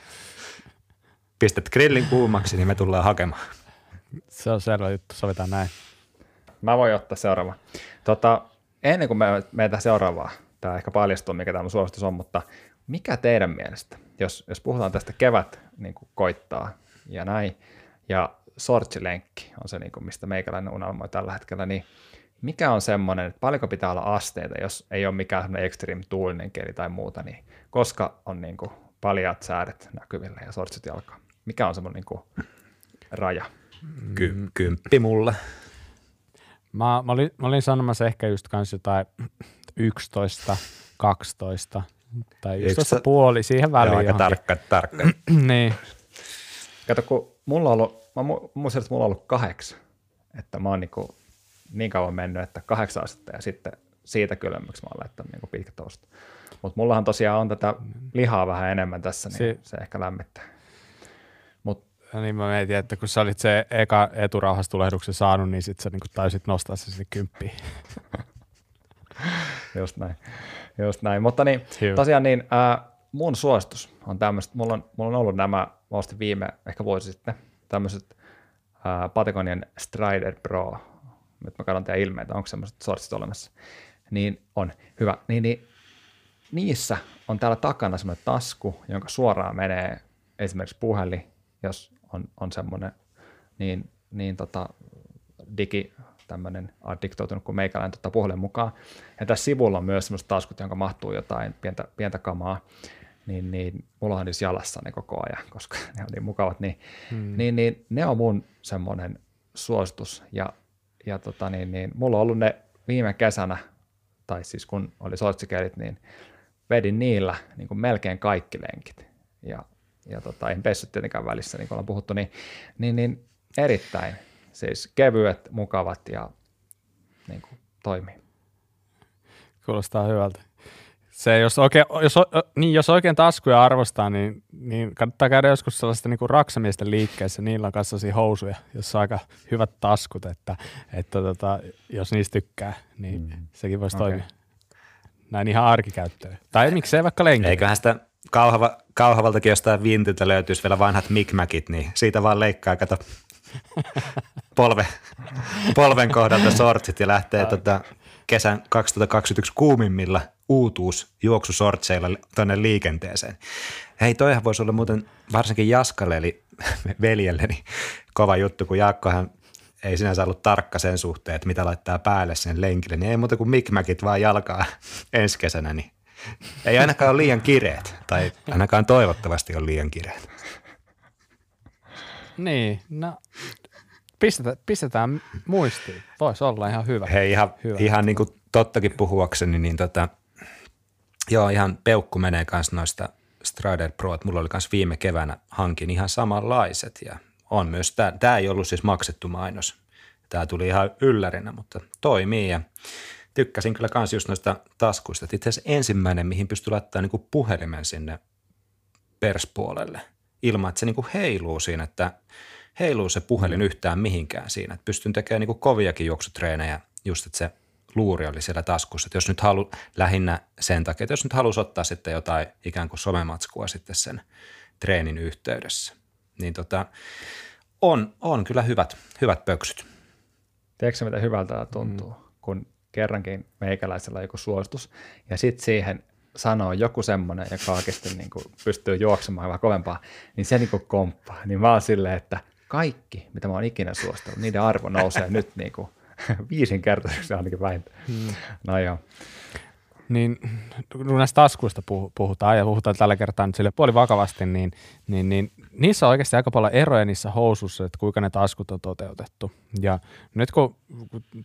pistät grillin kuumaksi, niin me tullaan hakemaan. Se on selvä juttu, sovitaan näin. Mä voin ottaa seuraava. Tota, ennen kuin me meitä seuraavaa, tämä ehkä paljastuu, mikä tämä suositus on, mutta mikä teidän mielestä, jos, jos puhutaan tästä kevät niin kuin koittaa ja näin, ja sortsilenkki on se, niin kuin, mistä meikäläinen unelmoi tällä hetkellä, niin mikä on semmoinen, että paljonko pitää olla asteita, jos ei ole mikään semmoinen extreme tuulinen keli tai muuta, niin koska on niin kuin paljat säädet näkyvillä ja sortsit jalkaa? Mikä on semmoinen niin kuin raja? Ky- kymppi mulle. Mä, mä, olin, mä olin sanomassa ehkä just kans jotain 11, 12 tai 11 puoli siihen väliin. Joo, aika tarkka, tarkka. niin. Kato, kun mulla on ollut, mä muistan, että mulla on ollut kahdeksan, että mä oon niin, kuin niin kauan mennyt, että kahdeksan astetta ja sitten siitä kylmemmäksi mä oon laittanut niin pitkä toasta. Mutta mullahan tosiaan on tätä lihaa vähän enemmän tässä, niin si- se ehkä lämmittää. Mut, Ja niin mä mietin, että kun sä olit se eka eturauhastulehduksen saanut, niin sit sä niin taisit nostaa se sinne kymppiin. Just näin. Just näin. Mutta niin, Hyvä. tosiaan niin, äh, mun suositus on tämmöistä, mulla on, mulla on ollut nämä, mä ostin viime, ehkä vuosi sitten, tämmöiset äh, Patagonien Strider Pro, nyt mä katson teidän ilmeitä, onko semmoiset sortsit olemassa, niin on, hyvä, niin, niin niissä on täällä takana semmoinen tasku, jonka suoraan menee esimerkiksi puhelin, jos on, on semmoinen niin, niin tota, digi, tämmöinen addiktoitunut kuin meikäläinen tota puhelin mukaan. Ja tässä sivulla on myös semmoiset taskut, jonka mahtuu jotain pientä, pientä kamaa. Niin, niin mulla on niissä jalassa ne koko ajan, koska ne on niin mukavat. Niin, hmm. niin, niin ne on mun semmoinen suositus. Ja, ja tota, niin, niin, mulla on ollut ne viime kesänä, tai siis kun oli sortsikelit, niin vedin niillä niin kuin melkein kaikki lenkit. Ja, ja tota, en pessyt tietenkään välissä, niin kuin ollaan puhuttu, niin, niin, niin erittäin siis kevyet, mukavat ja niin kuin, toimii. Kuulostaa hyvältä. Se, jos, oikein, jos, niin, jos oikein taskuja arvostaa, niin, niin kannattaa käydä joskus sellaista niin kuin raksamiesten liikkeessä. Niillä on kanssa housuja, jossa on aika hyvät taskut, että, että tota, jos niistä tykkää, niin mm. sekin voisi okay. toimia. Näin ihan arkikäyttöön. Tai miksei vaikka lenkillä. Eiköhän sitä kauhava, kauhavaltakin jostain vintiltä löytyisi vielä vanhat mikmäkit, niin siitä vaan leikkaa, kato polve, polven kohdalta sortsit ja lähtee tota, kesän 2021 kuumimmilla uutuus juoksusortseilla tuonne liikenteeseen. Hei, toihan voisi olla muuten varsinkin Jaskalle, eli veljelle, niin kova juttu, kun Jaakkohan ei sinänsä ollut tarkka sen suhteen, että mitä laittaa päälle sen lenkille, niin ei muuta kuin mikmäkit vaan jalkaa ensi kesänä, niin ei ainakaan ole liian kireet, tai ainakaan toivottavasti on liian kireet. Niin, no pistetään, pistetään muistiin. Voisi olla ihan hyvä. Hei, ihan, hyvä. ihan niin kuin tottakin puhuakseni, niin tota, joo, ihan peukku menee kanssa noista Strider Pro, että mulla oli kanssa viime keväänä hankin ihan samanlaiset ja on myös, tämä, tämä ei ollut siis maksettu mainos. Tämä tuli ihan yllärinä, mutta toimii ja tykkäsin kyllä kans just noista taskuista. Itse asiassa ensimmäinen, mihin pystyi laittamaan niin puhelimen sinne perspuolelle ilman, että se niin heiluu siinä, että heiluu se puhelin mm. yhtään mihinkään siinä. Että pystyn tekemään niin koviakin juoksutreenejä just, että se luuri oli siellä taskussa. Että jos nyt halu, lähinnä sen takia, että jos nyt halusi ottaa sitten jotain ikään kuin somematskua sitten sen treenin yhteydessä, niin tota, on, on kyllä hyvät, hyvät pöksyt. Tiedätkö miten hyvältä tuntuu, mm. kun kerrankin meikäläisellä on joku suositus, ja sitten siihen sanoo joku semmoinen, joka oikeasti niin kuin pystyy juoksemaan vähän kovempaa, niin se niin kuin komppaa. Niin mä oon silleen, että kaikki, mitä mä oon ikinä suostellut, niiden arvo nousee nyt niin kuin viisinkertaiseksi ainakin vähintään. Hmm. No joo. Niin näistä taskuista puhutaan ja puhutaan tällä kertaa nyt sille puoli vakavasti, niin, niin, niin niissä on oikeasti aika paljon eroja niissä housuissa, että kuinka ne taskut on toteutettu. Ja nyt kun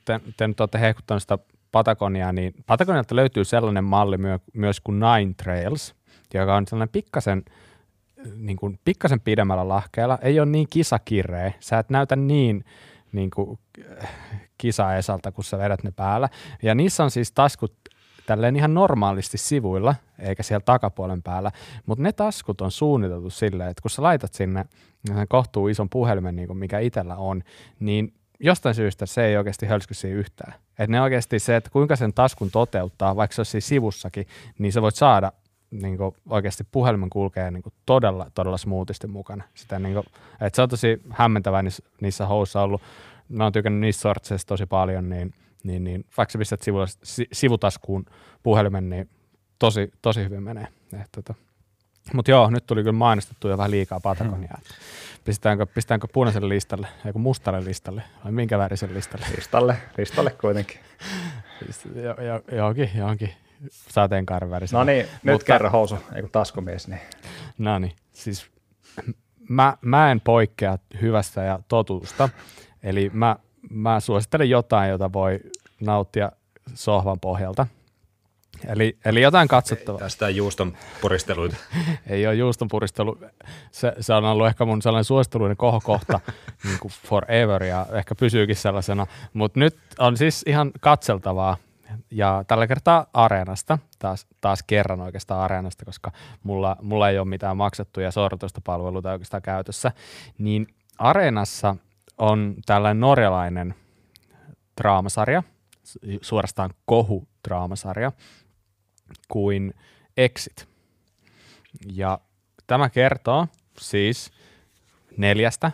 te, te nyt olette hehkuttaneet sitä Patagonia, niin Patagonialta löytyy sellainen malli myö, myös kuin Nine Trails, joka on sellainen pikkasen, niin kuin, pikkasen pidemmällä lahkeella. Ei ole niin kisakireä. Sä et näytä niin, niin kuin, kisaesalta, kun sä vedät ne päällä. Ja niissä on siis taskut tälleen ihan normaalisti sivuilla, eikä siellä takapuolen päällä, mutta ne taskut on suunniteltu silleen, että kun sä laitat sinne kohtuu ison puhelimen, niin kuin mikä itsellä on, niin jostain syystä se ei oikeasti hölsky siinä yhtään. Et ne oikeasti se, että kuinka sen taskun toteuttaa, vaikka se olisi sivussakin, niin sä voit saada niin kuin oikeasti puhelimen kulkee niin kuin todella, todella smoothisti mukana. Sitä, niin kuin, että se on tosi hämmentävää niissä, niissä houssa ollut. Mä oon tykännyt niissä sortseissa tosi paljon, niin, niin, niin vaikka sä pistät sivu, sivutaskuun puhelimen, niin tosi, tosi hyvin menee. Tota. Mutta joo, nyt tuli kyllä mainostettu jo vähän liikaa Patagoniaa. Hmm. Pistetäänkö, pistetäänkö punaiselle listalle, joku mustalle listalle vai minkä värisen listalle? Listalle, listalle kuitenkin. jo, jo, johonkin, johonkin sateenkaaren väriselle. No niin, nyt Mutta, kerro housu, ei kun taskumies. Niin. No niin, siis mä, mä en poikkea hyvästä ja totuusta, eli mä, mä suosittelen jotain, jota voi nauttia sohvan pohjalta – Eli, eli jotain katsottavaa. Ei, tästä juuston puristeluita. Ei ole juuston puristelu. Se, se on ollut ehkä mun sellainen suositteluinen kohokohta niin kuin forever ja ehkä pysyykin sellaisena. Mutta nyt on siis ihan katseltavaa. ja tällä kertaa Areenasta, taas, taas kerran oikeastaan Areenasta, koska mulla, mulla ei ole mitään maksettuja sortoista palveluita oikeastaan käytössä, niin Areenassa on tällainen norjalainen draamasarja, suorastaan kohu-draamasarja, kuin Exit. Ja tämä kertoo siis neljästä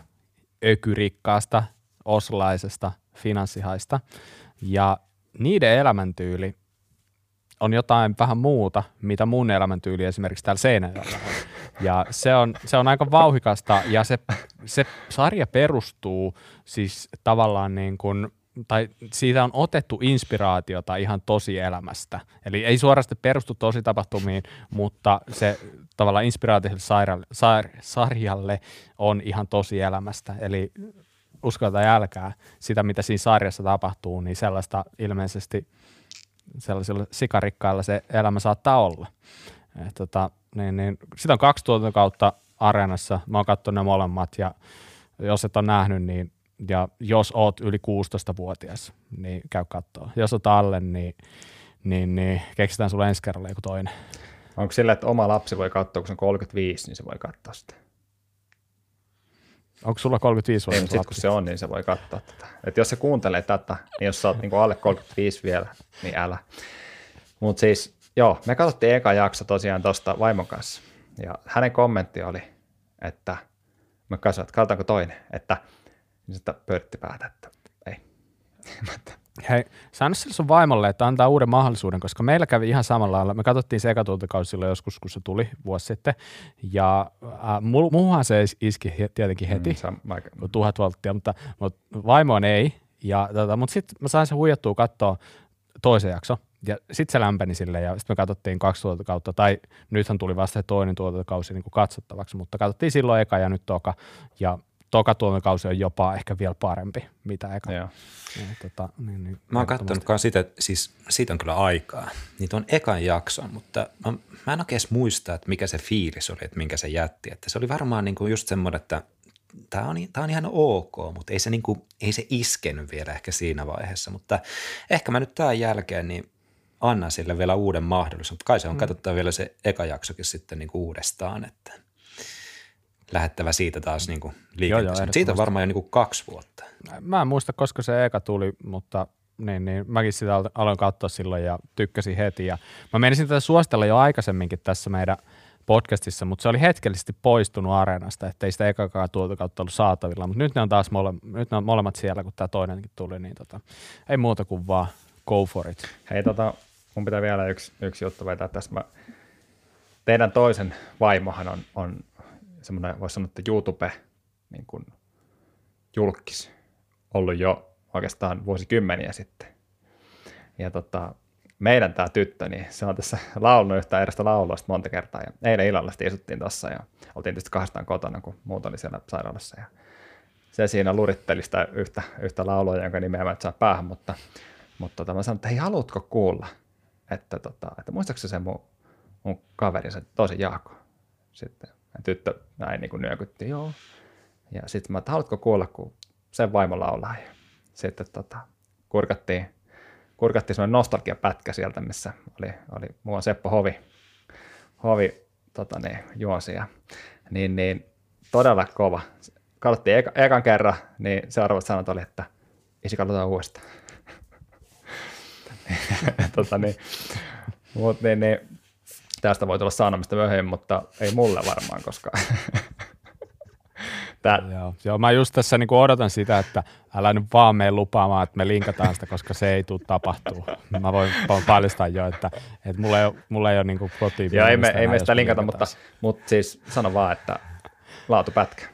ökyrikkaasta oslaisesta finanssihaista. Ja niiden elämäntyyli on jotain vähän muuta, mitä mun elämäntyyli esimerkiksi täällä Seinäjoella on. Ja se on, se on aika vauhikasta ja se, se sarja perustuu siis tavallaan niin kuin tai siitä on otettu inspiraatiota ihan tosi elämästä. Eli ei suorasti perustu tosi tapahtumiin, mutta se tavallaan inspiraatio sarjalle, sar, sarjalle on ihan tosi elämästä. Eli uskalta jälkää sitä, mitä siinä sarjassa tapahtuu, niin sellaista ilmeisesti sellaisilla sikarikkailla se elämä saattaa olla. Et tota, niin, niin, sitä on kaksi tuotantokautta areenassa. Mä oon katsonut ne molemmat ja jos et ole nähnyt, niin ja jos oot yli 16-vuotias, niin käy katsoa. Jos oot alle, niin, niin, niin keksitään sulle ensi kerralla joku toinen. Onko sillä, että oma lapsi voi katsoa, kun se on 35, niin se voi katsoa sitä? Onko sulla 35 vuotta? Ei, mutta kun se on, niin se voi katsoa tätä. Et jos se kuuntelee tätä, niin jos sä oot niin alle 35 vielä, niin älä. Mutta siis, joo, me katsottiin eka jakso tosiaan tuosta vaimon kanssa. Ja hänen kommentti oli, että mä katsoin, että katsotaanko toinen, että niin sitä pörtti päätä, että ei. Hei, sano sille sun vaimolle, että antaa uuden mahdollisuuden, koska meillä kävi ihan samalla lailla. Me katsottiin se ekatuotakausi silloin joskus, kun se tuli vuosi sitten. Ja äh, muuhan se iski tietenkin heti, mm, sam- kun tuhat volttia, mutta, mutta vaimoon ei. Ja, tota, mutta sitten mä sain se huijattua katsoa toisen jakso. Ja sitten se lämpeni sille ja sitten me katsottiin kaksi tuotantokautta, tai nythän tuli vasta toinen tuotantokausi niin kuin katsottavaksi, mutta katsottiin silloin eka ja nyt toka. Ja toka tuomikausi on jopa ehkä vielä parempi, mitä eka. Joo. Ja, tota, niin, niin, mä oon katsonut sitä, siis siitä on kyllä aikaa. Niitä on ekan jakson, mutta mä, mä en oikein muista, että mikä se fiilis oli, että minkä se jätti. Että se oli varmaan niin kuin just semmoinen, että tämä on, tää on ihan ok, mutta ei se, niin kuin, ei se iskenyt vielä ehkä siinä vaiheessa. Mutta ehkä mä nyt tämän jälkeen niin annan sille vielä uuden mahdollisuuden. Mutta kai se on mm. katsottava vielä se eka jaksokin sitten niin kuin uudestaan, että – lähettävä siitä taas niin kuin liikenteeseen. Joo, siitä on varmaan jo niin kuin kaksi vuotta. Mä en muista, koska se eka tuli, mutta niin, niin mäkin sitä aloin katsoa silloin ja tykkäsin heti. Ja mä menisin tätä suositella jo aikaisemminkin tässä meidän podcastissa, mutta se oli hetkellisesti poistunut areenasta, ettei sitä ekakaan tuolta kautta ollut saatavilla, mutta nyt ne on taas mole, nyt ne on molemmat siellä, kun tämä toinenkin tuli, niin tota, ei muuta kuin vaan go for it. Hei, tota, mun pitää vielä yksi, yksi juttu vetää tässä. Mä, teidän toisen vaimohan on, on semmoinen, voisi sanoa, että YouTube niin kuin julkis ollut jo oikeastaan vuosikymmeniä sitten. Ja tota, meidän tämä tyttö, niin se on tässä laulunut yhtä edestä lauloista monta kertaa. Ja eilen illalla sitten istuttiin tuossa ja oltiin tietysti kahdestaan kotona, kun muut oli siellä sairaalassa. Ja se siinä luritteli sitä yhtä, yhtä laulua, jonka nimeä mä et saa päähän, mutta, mutta tota, mä sanoin, että hei, haluatko kuulla, että, tota, että muistaakseni se mun, mun kaveri, se tosi Jaako. Sitten tyttö näin niin kuin nyökytti, joo. Ja sitten mä, että haluatko kuulla, kun sen vaimo laulaa. Ja sitten tota, kurkattiin, kurkattiin semmoinen nostalgiapätkä sieltä, missä oli, oli muun Seppo Hovi, Hovi tota niin, juosi. Ja, niin, niin, todella kova. Katsottiin eka, ekan kerran, niin seuraavat sanat oli, että isi katsotaan uudestaan. tota niin, mut, niin, niin, tästä voi tulla sanomista myöhemmin, mutta ei mulle varmaan, koska Tää. Joo, joo, mä just tässä niin odotan sitä, että älä nyt vaan mene lupaamaan, että me linkataan sitä, koska se ei tule tapahtuu. Mä voin, paljastaa jo, että, että mulla ei ole, mulla ei ole niin kotiin. Joo, ei me, ei me sitä linkata, mutta, mutta siis sano vaan, että laatupätkä.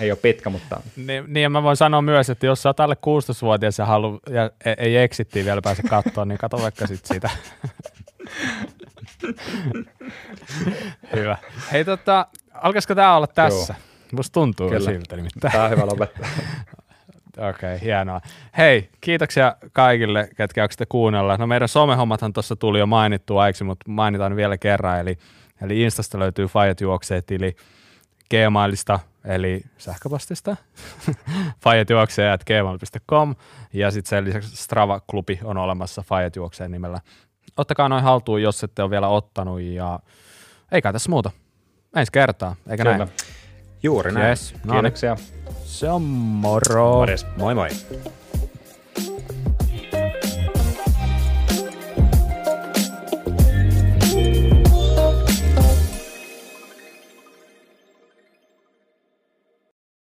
Ei ole pitkä, mutta... Niin, niin ja mä voin sanoa myös, että jos sä oot alle 16-vuotias ja, halu, ja ei exittiä vielä pääse katsoa, niin kato vaikka sit sitä. Hyvä. Hei tota, alkaisiko tämä olla tässä? Joo. Musta tuntuu Kyllä. siltä nimittäin. Tämä on hyvä lopettaa. Okei, okay, hienoa. Hei, kiitoksia kaikille, ketkä jaksatte kuunnella. No meidän somehommathan tuossa tuli jo mainittua aiksi, mutta mainitaan vielä kerran. Eli, eli Instasta löytyy Fajat juoksee tili. Gmailista, eli sähköpostista, fajetjuokseja.gmail.com ja sitten sen lisäksi Strava-klubi on olemassa Fajet nimellä. Ottakaa noin haltuun, jos ette ole vielä ottanut ja eikä tässä muuta. Ensi kertaa, eikä Kyllä. näin? Juuri näin. Yes. No niin. Kiitoksia. Se on moro. Morjes. Moi moi.